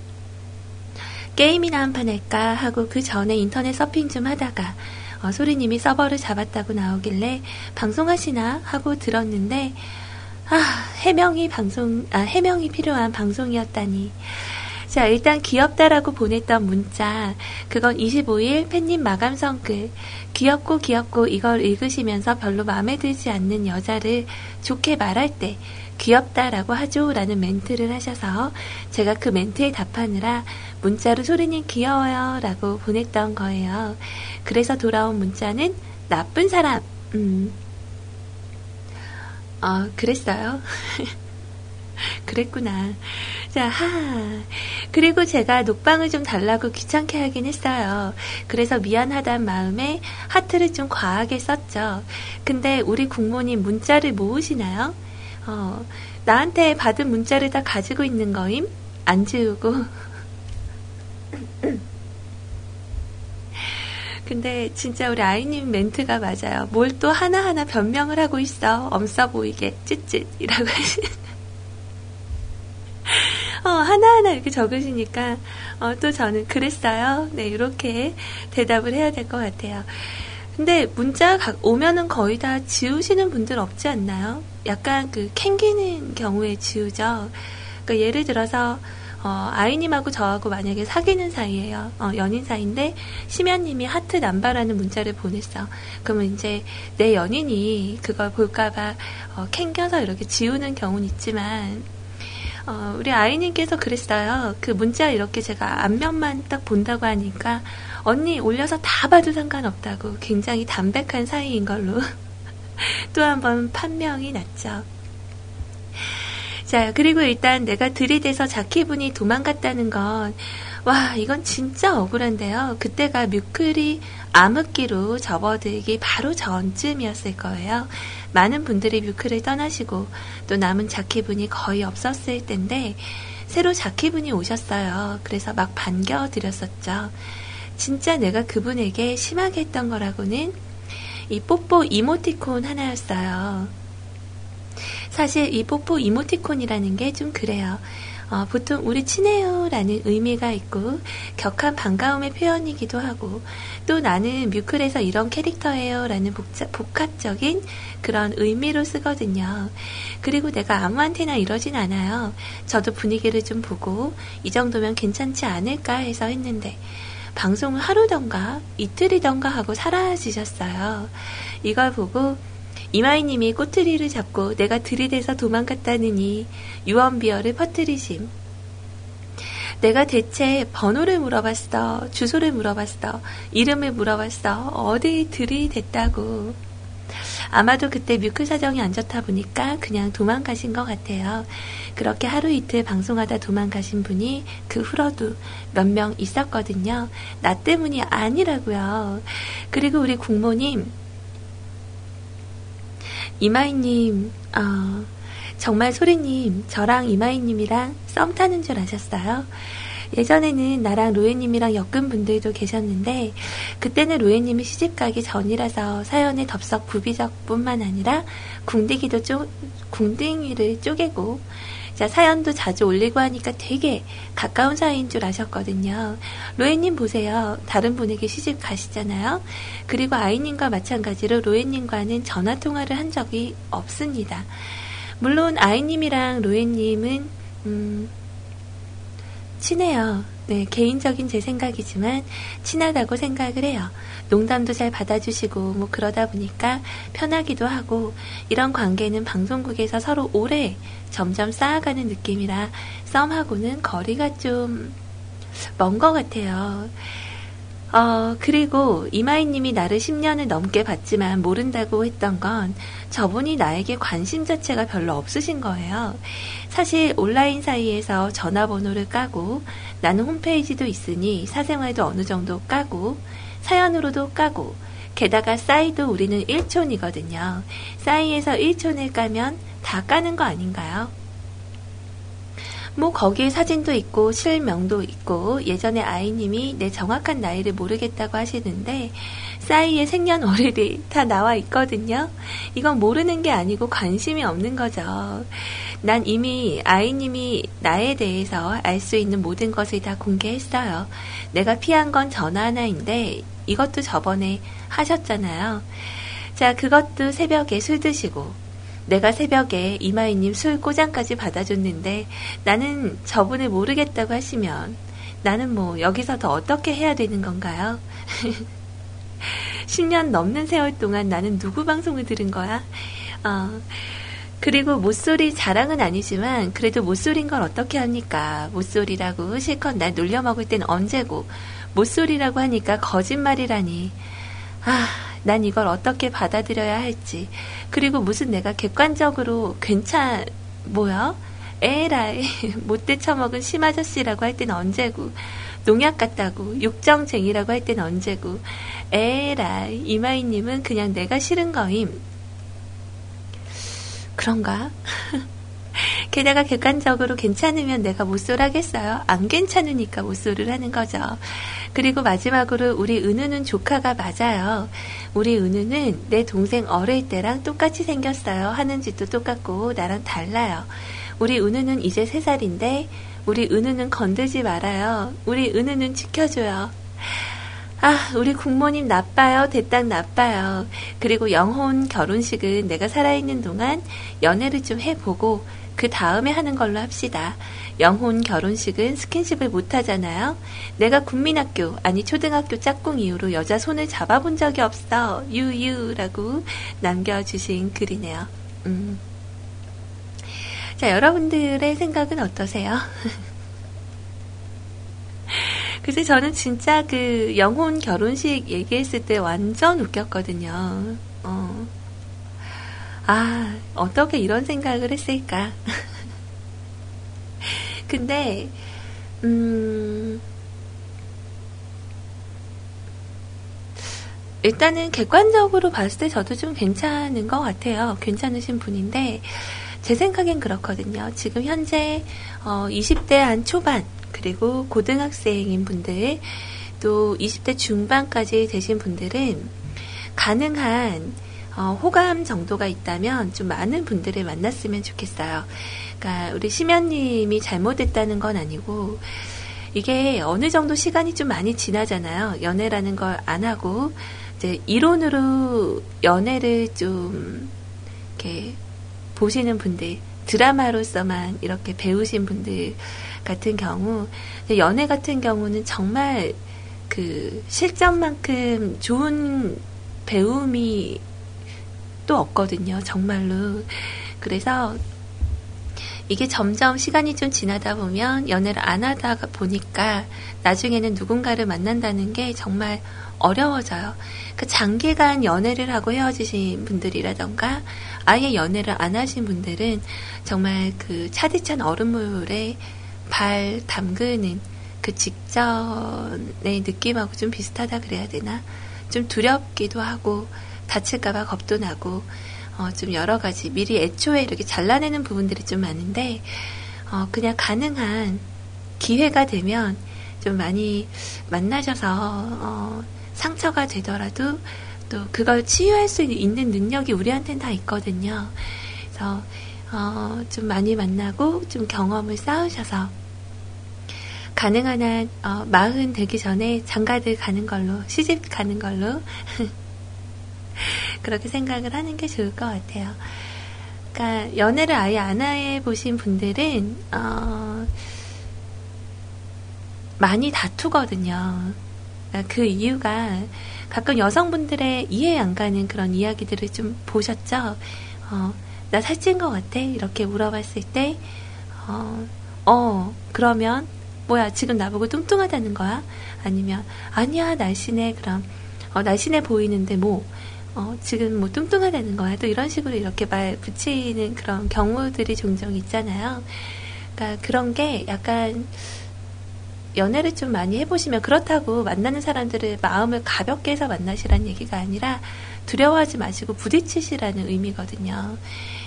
게임이나 한 판 할까 하고 그 전에 인터넷 서핑 좀 하다가 어, 소리님이 서버를 잡았다고 나오길래 방송하시나 하고 들었는데 아 해명이 방송 아 해명이 필요한 방송이었다니 자 일단 귀엽다라고 보냈던 문자 그건 25일 팬님 마감 성 글 귀엽고 귀엽고 이걸 읽으시면서 별로 마음에 들지 않는 여자를 좋게 말할 때 귀엽다라고 하죠. 라는 멘트를 하셔서 제가 그 멘트에 답하느라 문자로 소리님 귀여워요. 라고 보냈던 거예요. 그래서 돌아온 문자는 나쁜 사람. 음. 어, 그랬어요. 그랬구나. 자, 하. 그리고 제가 녹방을 좀 달라고 귀찮게 하긴 했어요. 그래서 미안하단 마음에 하트를 좀 과하게 썼죠. 근데 우리 국모님 문자를 모으시나요? 어, 나한테 받은 문자를 다 가지고 있는 거임? 안 지우고. 근데 진짜 우리 아이님 멘트가 맞아요. 뭘 또 하나하나 변명을 하고 있어. 엄써 보이게. 찌릿이라고 하시는. 어, 하나하나 이렇게 적으시니까, 어, 또 저는 그랬어요. 네, 이렇게 대답을 해야 될 것 같아요. 근데 문자 가- 오면은 거의 다 지우시는 분들 없지 않나요? 약간 그 캥기는 경우에 지우죠. 그러니까 예를 들어서, 어, 아이님하고 저하고 만약에 사귀는 사이예요. 어, 연인 사이인데, 심연님이 하트 남바라는 문자를 보냈어. 그러면 이제 내 연인이 그걸 볼까봐, 어, 캥겨서 이렇게 지우는 경우는 있지만, 어, 우리 아이님께서 그랬어요. 그 문자 이렇게 제가 앞면만 딱 본다고 하니까 언니 올려서 다 봐도 상관없다고 굉장히 담백한 사이인 걸로 또 한 번 판명이 났죠. 자, 그리고 일단 내가 들이대서 자키분이 도망갔다는 건, 와, 이건 진짜 억울한데요. 그때가 뮤클이 암흑기로 접어들기 바로 전쯤이었을 거예요. 많은 분들이 뮤클을 떠나시고, 또 남은 자키분이 거의 없었을 텐데, 새로 자키분이 오셨어요. 그래서 막 반겨드렸었죠. 진짜 내가 그분에게 심하게 했던 거라고는 이 뽀뽀 이모티콘 하나였어요. 사실 이 뽀뽀 이모티콘이라는 게 좀 그래요. 어, 보통 우리 친해요 라는 의미가 있고 격한 반가움의 표현이기도 하고 또 나는 뮤클에서 이런 캐릭터예요 라는 복잡, 복합적인 그런 의미로 쓰거든요. 그리고 내가 아무한테나 이러진 않아요. 저도 분위기를 좀 보고 이 정도면 괜찮지 않을까 해서 했는데 방송을 하루던가 이틀이던가 하고 사라지셨어요. 이걸 보고 이마이님이 꼬투리를 잡고 내가 들이대서 도망갔다느니 유언비어를 퍼뜨리심. 내가 대체 번호를 물어봤어, 주소를 물어봤어, 이름을 물어봤어, 어디 들이댔다고. 아마도 그때 뮤클 사정이 안 좋다 보니까 그냥 도망가신 것 같아요. 그렇게 하루 이틀 방송하다 도망가신 분이 그 후로도 몇 명 있었거든요. 나 때문이 아니라고요. 그리고 우리 국모님, 이마이님, 어, 정말 소리님, 저랑 이마이님이랑 썸 타는 줄 아셨어요? 예전에는 나랑 로에님이랑 엮은 분들도 계셨는데, 그때는 로에님이 시집가기 전이라서 사연에 덥석 부비적 뿐만 아니라, 궁디기도 쪼, 궁딩이를 쪼개고, 자, 사연도 자주 올리고 하니까 되게 가까운 사이인 줄 아셨거든요. 로에님 보세요. 다른 분에게 시집 가시잖아요. 그리고 아이님과 마찬가지로 로에님과는 전화통화를 한 적이 없습니다. 물론 아이님이랑 로에님은, 음, 친해요. 네, 개인적인 제 생각이지만 친하다고 생각을 해요. 농담도 잘 받아주시고 뭐 그러다 보니까 편하기도 하고 이런 관계는 방송국에서 서로 오래 점점 쌓아가는 느낌이라 썸하고는 거리가 좀 먼 것 같아요. 어, 그리고 이마희님이 나를 10년을 넘게 봤지만 모른다고 했던 건 저분이 나에게 관심 자체가 별로 없으신 거예요. 사실 온라인 사이에서 전화번호를 까고 나는 홈페이지도 있으니 사생활도 어느 정도 까고 사연으로도 까고 게다가 싸이도 우리는 1촌이거든요. 싸이에서 1촌을 까면 다 까는 거 아닌가요? 뭐 거기에 사진도 있고 실명도 있고 예전에 아이님이 내 정확한 나이를 모르겠다고 하시는데 싸이의 생년월일이 다 나와 있거든요. 이건 모르는 게 아니고 관심이 없는 거죠. 난 이미 아이님이 나에 대해서 알 수 있는 모든 것을 다 공개했어요. 내가 피한 건 전화 하나인데 이것도 저번에 하셨잖아요. 자, 그것도 새벽에 술 드시고 내가 새벽에 이마희님 술 꼬장까지 받아줬는데 나는 저분을 모르겠다고 하시면 나는 뭐 여기서 더 어떻게 해야 되는 건가요? 10년 넘는 세월 동안 나는 누구 방송을 들은 거야? 어, 그리고 모쏠이 자랑은 아니지만 그래도 모쏠인 걸 어떻게 합니까? 모쏠이라고 실컷 날 놀려먹을 땐 언제고 모쏠이라고 하니까 거짓말이라니. 아, 난 이걸 어떻게 받아들여야 할지. 그리고 무슨 내가 객관적으로 괜찮, 뭐야? 에라이, 못돼 처먹은 심아저씨라고 할 땐 언제고. 농약 같다고, 육정쟁이라고 할 땐 언제고. 에라이, 이마이님은 그냥 내가 싫은 거임. 그런가? 게다가 객관적으로 괜찮으면 내가 못쏠 하겠어요. 안 괜찮으니까 못쏠을 하는 거죠. 그리고 마지막으로 우리 은우는 조카가 맞아요. 우리 은우는 내 동생 어릴 때랑 똑같이 생겼어요. 하는 짓도 똑같고 나랑 달라요. 우리 은우는 이제 3살인데 우리 은우는 건들지 말아요. 우리 은우는 지켜줘요. 아, 우리 국모님 나빠요. 대딱 나빠요. 그리고 영혼 결혼식은 내가 살아있는 동안 연애를 좀 해보고 그 다음에 하는 걸로 합시다. 영혼 결혼식은 스킨십을 못 하잖아요. 내가 국민학교, 아니 초등학교 짝꿍 이후로 여자 손을 잡아본 적이 없어. 유유라고 남겨주신 글이네요. 음. 자, 여러분들의 생각은 어떠세요? 그래서 저는 진짜 그 영혼 결혼식 얘기했을 때 완전 웃겼거든요. 어. 아, 어떻게 이런 생각을 했을까? 근데, 음, 일단은 객관적으로 봤을 때 저도 좀 괜찮은 것 같아요. 괜찮으신 분인데, 제 생각엔 그렇거든요. 지금 현재, 어, 20대 한 초반, 그리고 고등학생인 분들, 또 20대 중반까지 되신 분들은 가능한 어, 호감 정도가 있다면 좀 많은 분들을 만났으면 좋겠어요. 그러니까 우리 심연님이 잘못했다는 건 아니고 이게 어느 정도 시간이 좀 많이 지나잖아요. 연애라는 걸 안 하고 이제 이론으로 연애를 좀 이렇게 보시는 분들 드라마로서만 이렇게 배우신 분들 같은 경우 연애 같은 경우는 정말 그 실전만큼 좋은 배움이 또 없거든요. 정말로. 그래서 이게 점점 시간이 좀 지나다 보면 연애를 안 하다 보니까 나중에는 누군가를 만난다는 게 정말 어려워져요. 그 장기간 연애를 하고 헤어지신 분들이라던가 아예 연애를 안 하신 분들은 정말 그 차디찬 얼음물에 발 담그는 그 직전의 느낌하고 좀 비슷하다 그래야 되나? 좀 두렵기도 하고 다칠까봐 겁도 나고 어, 좀 여러 가지 미리 애초에 이렇게 잘라내는 부분들이 좀 많은데 어, 그냥 가능한 기회가 되면 좀 많이 만나셔서 어, 상처가 되더라도 또 그걸 치유할 수 있는 능력이 우리한테는 다 있거든요. 그래서 어, 좀 많이 만나고 좀 경험을 쌓으셔서 가능한 한 어, 마흔 되기 전에 장가들 가는 걸로 시집 가는 걸로 그렇게 생각을 하는 게 좋을 것 같아요. 그러니까 연애를 아예 안 해 보신 분들은 어, 많이 다투거든요. 그러니까 그 이유가 가끔 여성분들의 이해 안 가는 그런 이야기들을 좀 보셨죠? 어, 나 살찐 것 같아? 이렇게 물어봤을 때, 어, 어, 그러면, 뭐야, 지금 나보고 뚱뚱하다는 거야? 아니면, 아니야, 날씬해, 그럼, 어, 날씬해 보이는데 뭐, 어, 지금 뭐 뚱뚱하다는 거야? 또 이런 식으로 이렇게 말 붙이는 그런 경우들이 종종 있잖아요. 그러니까 그런 게 약간, 연애를 좀 많이 해보시면 그렇다고 만나는 사람들을 마음을 가볍게 해서 만나시라는 얘기가 아니라 두려워하지 마시고 부딪히시라는 의미거든요.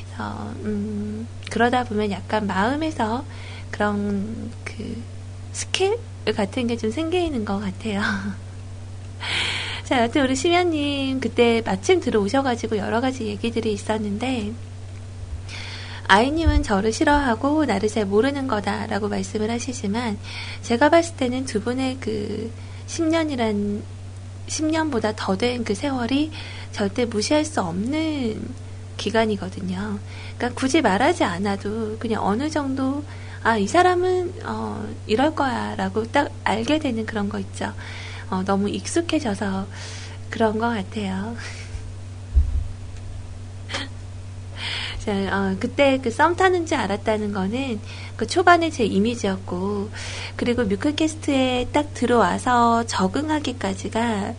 그래서 음, 그러다 보면 약간 마음에서 그런 그 스킬 같은 게 좀 생기는 것 같아요. 자, 여튼 우리 심연님 그때 마침 들어오셔가지고 여러 가지 얘기들이 있었는데 아이님은 저를 싫어하고 나를 잘 모르는 거다라고 말씀을 하시지만 제가 봤을 때는 두 분의 그 10년이란 10년보다 더 된 그 세월이 절대 무시할 수 없는 기간이거든요. 그러니까 굳이 말하지 않아도 그냥 어느 정도 아, 이 사람은 어, 이럴 거야 라고 딱 알게 되는 그런 거 있죠. 어, 너무 익숙해져서 그런 것 같아요. 자, 어, 그때 그 썸 타는 줄 알았다는 거는 그 초반에 제 이미지였고, 그리고 뮤클캐스트에 딱 들어와서 적응하기까지가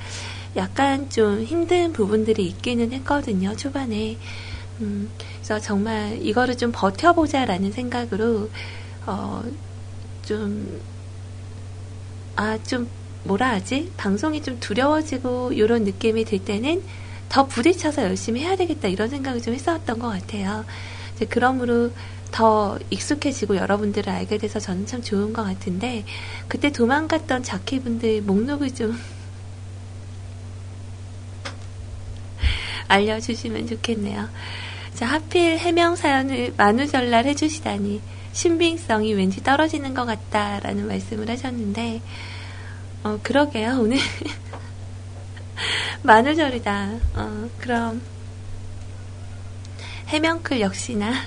약간 좀 힘든 부분들이 있기는 했거든요, 초반에. 음, 그래서 정말 이거를 좀 버텨보자라는 생각으로, 어, 좀, 아, 좀, 뭐라 하지? 방송이 좀 두려워지고, 이런 느낌이 들 때는 더 부딪혀서 열심히 해야 되겠다, 이런 생각을 좀 했었던 것 같아요. 이제 그러므로 더 익숙해지고 여러분들을 알게 돼서 저는 참 좋은 것 같은데, 그때 도망갔던 자키분들 목록을 좀 알려주시면 좋겠네요. 자, 하필 해명 사연을 만우절날 해주시다니 신빙성이 왠지 떨어지는 것 같다라는 말씀을 하셨는데, 어, 그러게요. 오늘 만우절이다. 어, 그럼 해명클 역시나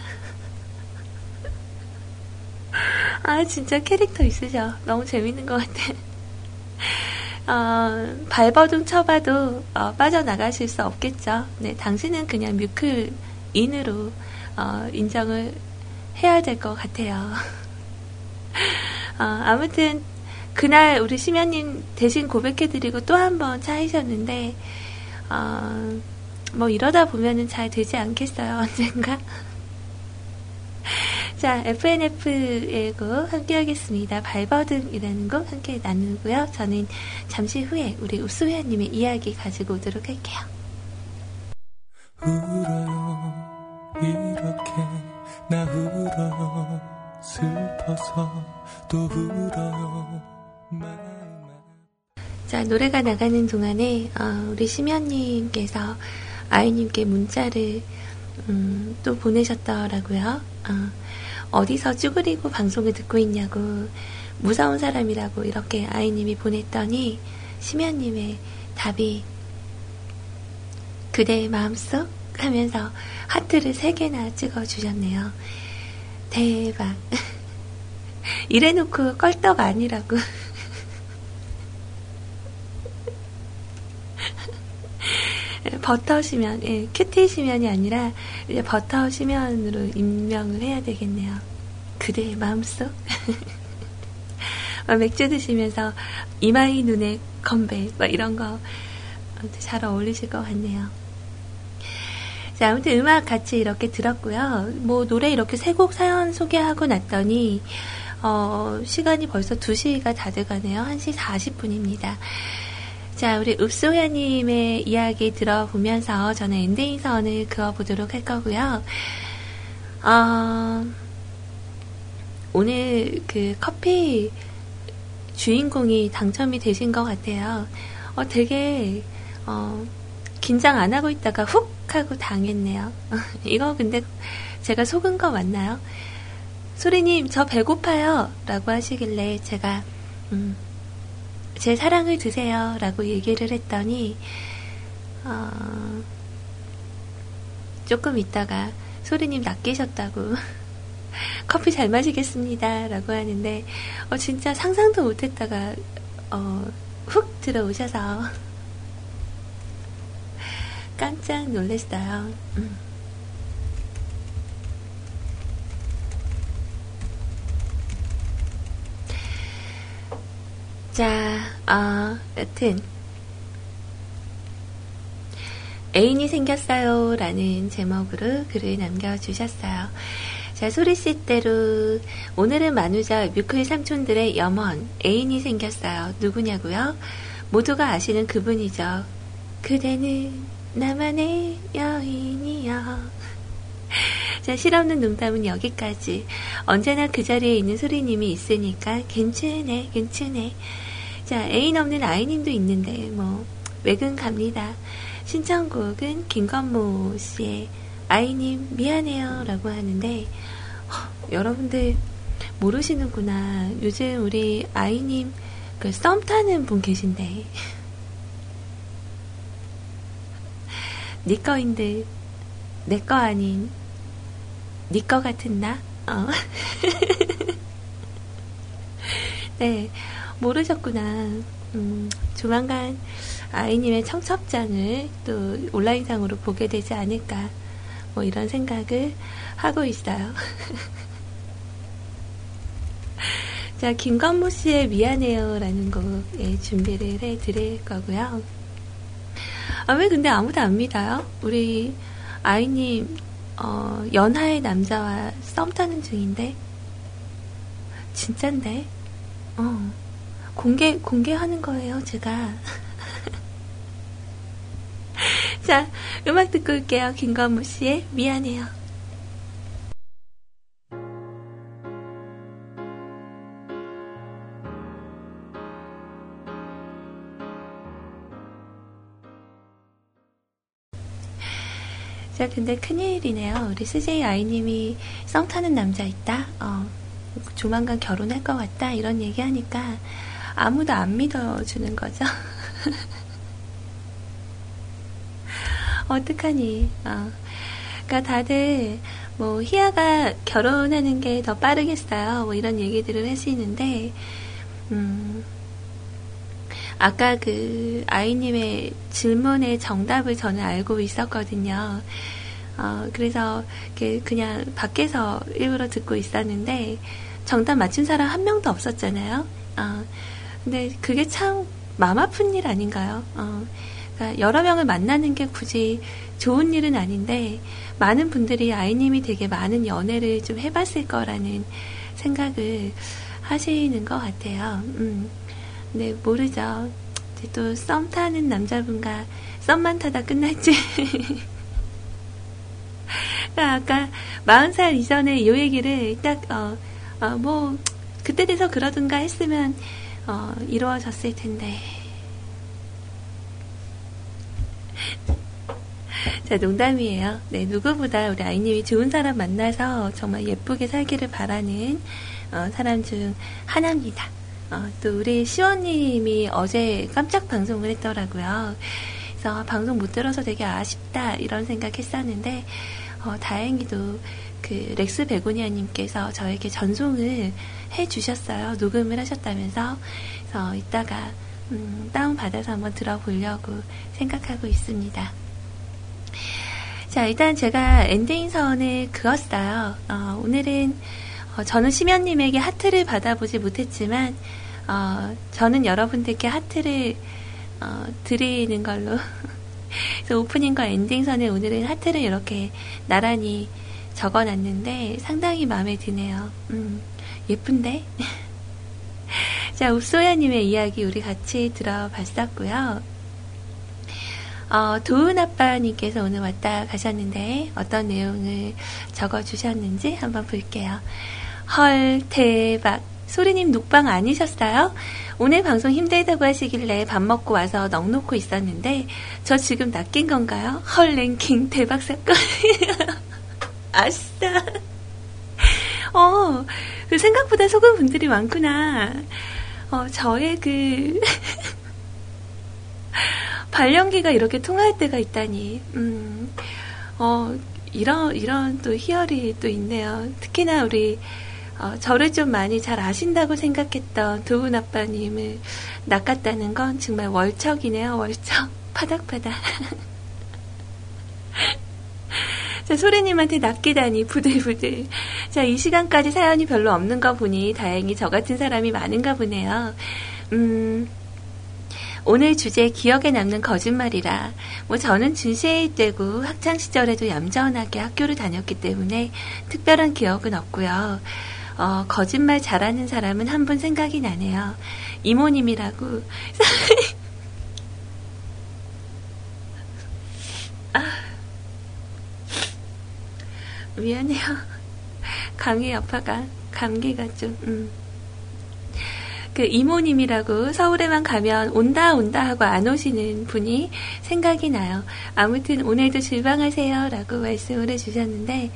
아 진짜 캐릭터 있으셔. 너무 재밌는 것 같아. 어, 발버둥 쳐봐도 어, 빠져나가실 수 없겠죠. 네, 당신은 그냥 뮤클인으로 어, 인정을 해야 될 것 같아요. 어, 아무튼 그날 우리 심연님 대신 고백해드리고 또 한 번 차이셨는데 어, 뭐 이러다 보면은 잘 되지 않겠어요 언젠가. 자, FNF의 곡 함께 하겠습니다. 발버둥이라는 곡 함께 나누고요. 저는 잠시 후에 우리 우수회원님의 이야기 가지고 오도록 할게요. 울어요 이렇게 나 울어요 슬퍼서 또 울어요 자, 노래가 나가는 동안에 어, 우리 심연님께서 아이님께 문자를 음, 또 보내셨더라고요. 어, 디서 쭈그리고 방송을 듣고 있냐고 무서운 사람이라고 이렇게 아이님이 보냈더니 심연님의 답이 그대의 마음속 하면서 하트를 세 개나 찍어 주셨네요. 대박. 이래놓고 껄떡 아니라고. 버터 시면, 예, 큐티 시면이 아니라 이제 버터 시면으로 임명을 해야 되겠네요. 그대의 마음속. 막 맥주 드시면서 이마이 눈에 건배, 막 이런 거 잘 어울리실 것 같네요. 자, 아무튼 음악 같이 이렇게 들었고요. 뭐 노래 이렇게 세 곡 사연 소개하고 났더니 어, 시간이 벌써 2시가 다 돼가네요. 1시 40분입니다. 자, 우리 읍소야님의 이야기 들어보면서 저는 엔딩 선을 그어보도록 할 거고요. 어, 오늘 그 커피 주인공이 당첨이 되신 것 같아요. 어, 되게, 어, 긴장 안 하고 있다가 훅 하고 당했네요. 이거 근데 제가 속은 거 맞나요? 소리님, 저 배고파요. 라고 하시길래 제가, 음, 제 사랑을 드세요. 라고 얘기를 했더니, 어, 조금 있다가 소리님 낚이셨다고. 커피 잘 마시겠습니다. 라고 하는데, 어, 진짜 상상도 못 했다가, 어, 훅 들어오셔서 깜짝 놀랐어요. 음. 자, 어, 여튼, 애인이 생겼어요. 라는 제목으로 글을 남겨주셨어요. 자, 소리씨대로, 오늘은 만우절 뮤클 삼촌들의 염원, 애인이 생겼어요. 누구냐고요? 모두가 아시는 그분이죠. 그대는 나만의 여인이여. 자, 실없는 농담은 여기까지. 언제나 그 자리에 있는 소리님이 있으니까 괜찮네, 괜찮네. 자, 애인 없는 아이님도 있는데, 뭐, 외근 갑니다. 신청곡은 김건모 씨의 아이님 미안해요 라고 하는데, 허, 여러분들 모르시는구나. 요즘 우리 아이님 그 썸 타는 분 계신데. 니 거인들, 내 거 아닌 니거 같은 나? 어. 네, 모르셨구나. 음, 조만간 아이님의 청첩장을 또 온라인상으로 보게 되지 않을까. 뭐 이런 생각을 하고 있어요. 자, 김건모 씨의 미안해요라는 곡 예, 준비를 해 드릴 거고요. 아, 왜 근데 아무도 안 믿어요? 우리 아이님, 어, 연하의 남자와 썸 타는 중인데? 진짠데? 어. 공개, 공개하는 거예요, 제가. 자, 음악 듣고 올게요. 김건모 씨의 미안해요. 자, 근데 큰일이네요. 우리 CJ 아이님이 썸 타는 남자 있다? 어, 조만간 결혼할 것 같다? 이런 얘기 하니까 아무도 안 믿어주는 거죠. 어떡하니, 어. 그니까 다들, 뭐, 희아가 결혼하는 게 더 빠르겠어요. 뭐, 이런 얘기들을 하시는데, 음, 아까 그 아이님의 질문의 정답을 저는 알고 있었거든요. 어, 그래서 그냥 밖에서 일부러 듣고 있었는데 정답 맞춘 사람 한 명도 없었잖아요. 어, 근데 그게 참 마음 아픈 일 아닌가요? 어, 그러니까 여러 명을 만나는 게 굳이 좋은 일은 아닌데 많은 분들이 아이님이 되게 많은 연애를 좀 해봤을 거라는 생각을 하시는 것 같아요. 음. 네, 모르죠. 또 썸 타는 남자분과 썸만 타다 끝날지. 아까 40살 이전에 이 얘기를 딱, 어, 어, 뭐, 그때 돼서 그러든가 했으면, 어, 이루어졌을 텐데. 자, 농담이에요. 네, 누구보다 우리 아이님이 좋은 사람 만나서 정말 예쁘게 살기를 바라는 어, 사람 중 하나입니다. 어, 또 우리 시원님이 어제 깜짝 방송을 했더라고요. 그래서 방송 못 들어서 되게 아쉽다 이런 생각했었는데 어, 다행히도 그 렉스 베고니아님께서 저에게 전송을 해 주셨어요. 녹음을 하셨다면서 그래서 이따가 음, 다운 받아서 한번 들어보려고 생각하고 있습니다. 자 일단 제가 엔딩 선을 그었어요. 어, 오늘은 어, 저는 심연님에게 하트를 받아보지 못했지만, 어, 저는 여러분들께 하트를 어, 드리는 걸로. 오프닝과 엔딩선에 오늘은 하트를 이렇게 나란히 적어놨는데 상당히 마음에 드네요. 음, 예쁜데? 자, 읍소야님의 이야기 우리 같이 들어봤었고요. 어, 도은 아빠님께서 오늘 왔다 가셨는데 어떤 내용을 적어주셨는지 한번 볼게요. 헐, 대박. 소리님 녹방 아니셨어요? 오늘 방송 힘들다고 하시길래 밥 먹고 와서 넋 놓고 있었는데, 저 지금 낚인 건가요? 헐, 랭킹 대박 사건. 아싸. 어, 그 생각보다 속은 분들이 많구나. 어, 저의 그, 발령기가 이렇게 통할 때가 있다니. 음, 어, 이런, 이런 또 희열이 또 있네요. 특히나 우리, 어, 저를 좀 많이 잘 아신다고 생각했던 도훈 아빠님을 낚았다는 건 정말 월척이네요, 월척. 파닥파닥. 자, 소리님한테 낚이다니, 부들부들. 자, 이 시간까지 사연이 별로 없는 거 보니 다행히 저 같은 사람이 많은가 보네요. 음, 오늘 주제 기억에 남는 거짓말이라 뭐 저는 준시일 때고 학창 시절에도 얌전하게 학교를 다녔기 때문에 특별한 기억은 없고요. 어, 거짓말 잘하는 사람은 한 분 생각이 나네요. 이모님이라고. 미안해요. 감기 여파가 감기가 좀. 음. 그 이모님이라고 서울에만 가면 온다 온다 하고 안 오시는 분이 생각이 나요. 아무튼 오늘도 질방하세요 라고 말씀을 해주셨는데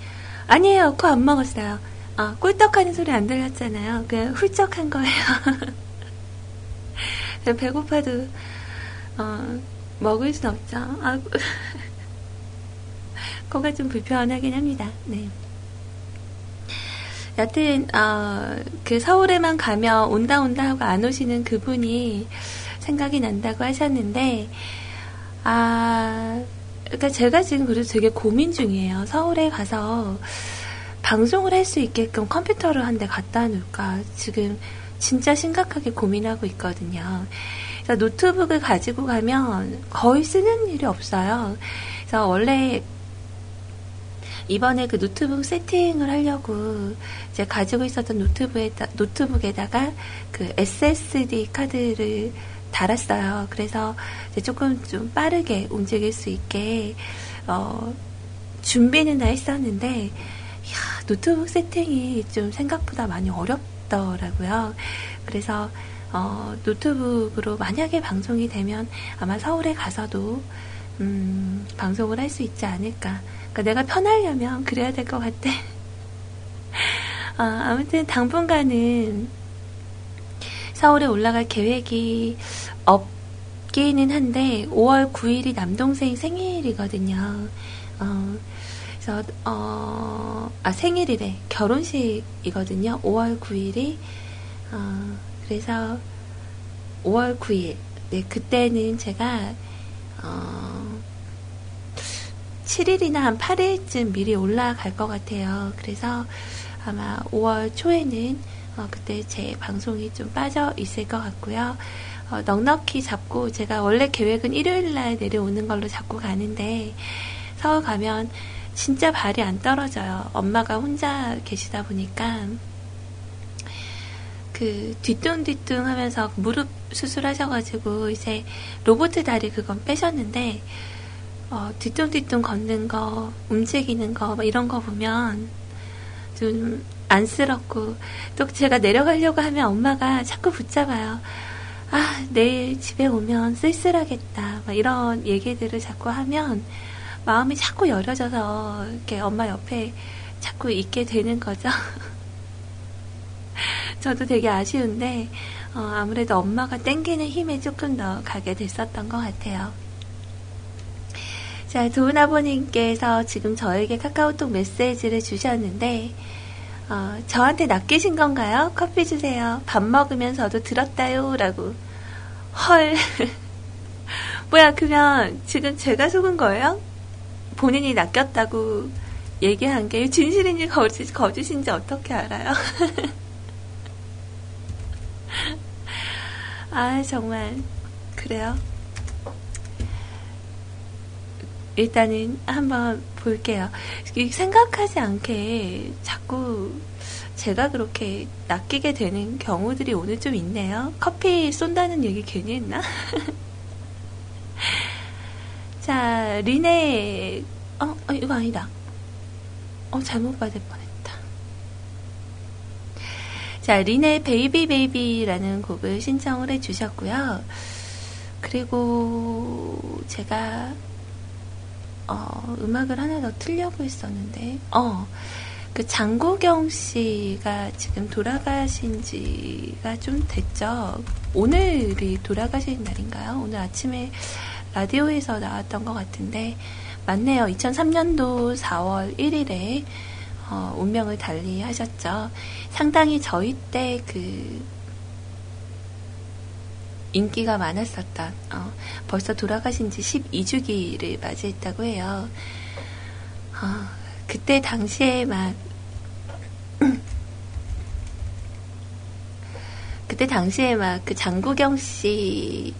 아니에요. 코 안 먹었어요. 아, 꿀떡하는 소리 안 들렸잖아요. 그냥 훌쩍한 거예요. 배고파도 어, 먹을 순 없죠. 아, 코가 좀 불편하긴 합니다. 네. 여튼 어, 그 서울에만 가면 온다 온다 하고 안 오시는 그분이 생각이 난다고 하셨는데 아 그러니까 제가 지금 그래서 되게 고민 중이에요. 서울에 가서 방송을 할 수 있게끔 컴퓨터를 한 대 갖다 놓을까 지금 진짜 심각하게 고민하고 있거든요. 그래서 노트북을 가지고 가면 거의 쓰는 일이 없어요. 그래서 원래 이번에 그 노트북 세팅을 하려고 이제 가지고 있었던 노트북에다, 노트북에다가 그 SSD 카드를 달았어요. 그래서 이제 조금 좀 빠르게 움직일 수 있게, 어, 준비는 다 했었는데, 이야, 노트북 세팅이 좀 생각보다 많이 어렵더라고요. 그래서, 어, 노트북으로 만약에 방송이 되면 아마 서울에 가서도, 음, 방송을 할 수 있지 않을까. 그러니까 내가 편하려면 그래야 될 것 같아. 아, 아무튼 당분간은 서울에 올라갈 계획이 없기는 한데 5월 9일이 남동생 생일이거든요. 어, 그래서 어, 아 생일이래 결혼식이거든요. 5월 9일이 어, 그래서 5월 9일 네 그때는 제가 어, 7일이나 한 8일쯤 미리 올라갈 것 같아요. 그래서 아마 5월 초에는 어, 그때 제 방송이 좀 빠져 있을 것 같고요. 어, 넉넉히 잡고 제가 원래 계획은 일요일 날 내려오는 걸로 잡고 가는데 서울 가면 진짜 발이 안 떨어져요. 엄마가 혼자 계시다 보니까 그 뒤뚱뒤뚱 하면서 무릎 수술하셔가지고 이제 로봇 다리 그건 빼셨는데 어, 뒤뚱뒤뚱 걷는 거, 움직이는 거, 뭐 이런 거 보면 좀 안쓰럽고, 또 제가 내려가려고 하면 엄마가 자꾸 붙잡아요. 아, 내일 집에 오면 쓸쓸하겠다. 막 이런 얘기들을 자꾸 하면 마음이 자꾸 열어져서 이렇게 엄마 옆에 자꾸 있게 되는 거죠. 저도 되게 아쉬운데, 어, 아무래도 엄마가 땡기는 힘에 조금 더 가게 됐었던 것 같아요. 자, 좋은 아버님께서 지금 저에게 카카오톡 메시지를 주셨는데, 어, 저한테 낚이신 건가요? 커피 주세요. 밥 먹으면서도 들었다요. 라고. 헐. 뭐야, 그냥 지금 제가 속은 거예요? 본인이 낚였다고 얘기한 게 진실인지 거짓, 거짓인지 어떻게 알아요? 아, 정말. 그래요? 일단은 한번 볼게요. 생각하지 않게 자꾸 제가 그렇게 낚이게 되는 경우들이 오늘 좀 있네요. 커피 쏜다는 얘기 괜히 했나? 자, 린의, 어, 어, 이거 아니다. 어, 잘못 받을 뻔했다. 자, 린의 Baby Baby라는 곡을 신청을 해주셨고요. 그리고 제가 어, 음악을 하나 더 틀려고 했었는데, 어, 그 장국영 씨가 지금 돌아가신 지가 좀 됐죠. 오늘이 돌아가신 날인가요? 오늘 아침에 라디오에서 나왔던 것 같은데, 맞네요. 2003년도 4월 1일에 어, 운명을 달리 하셨죠. 상당히 저희 때 그 인기가 많았었던 어, 벌써 돌아가신 지 12주기를 맞이했다고 해요. 어, 그때 당시에 막 그때 당시에 막 그 장국영 씨그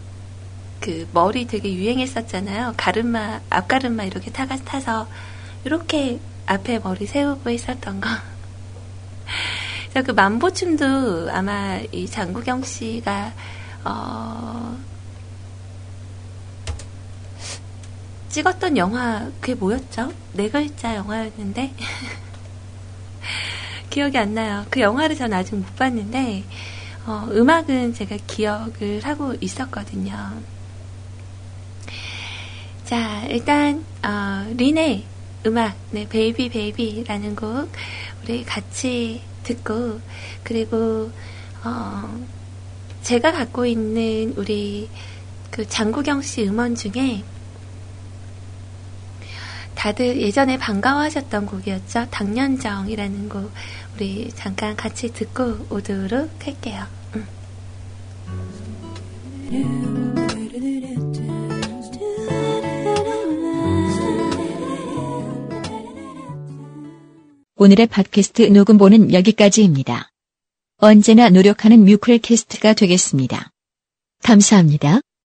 머리 되게 유행했었잖아요. 가르마 앞가르마 이렇게 타가 타서 이렇게 앞에 머리 세우고 있었던 거. 그래서 그 만보춤도 아마 이 장국영 씨가 어, 찍었던 영화 그게 뭐였죠? 네 글자 영화였는데 기억이 안 나요. 그 영화를 전 아직 못 봤는데 어, 음악은 제가 기억을 하고 있었거든요. 자, 일단 어, 린의 음악, 네, Baby Baby라는 곡 우리 같이 듣고 그리고 어, 제가 갖고 있는 우리 그 장국영 씨 음원 중에 다들 예전에 반가워하셨던 곡이었죠. 당년정이라는 곡 우리 잠깐 같이 듣고 오도록 할게요. 음. 오늘의 팟캐스트 녹음본은 여기까지입니다. 언제나 노력하는 뮤클캐스트가 되겠습니다. 감사합니다.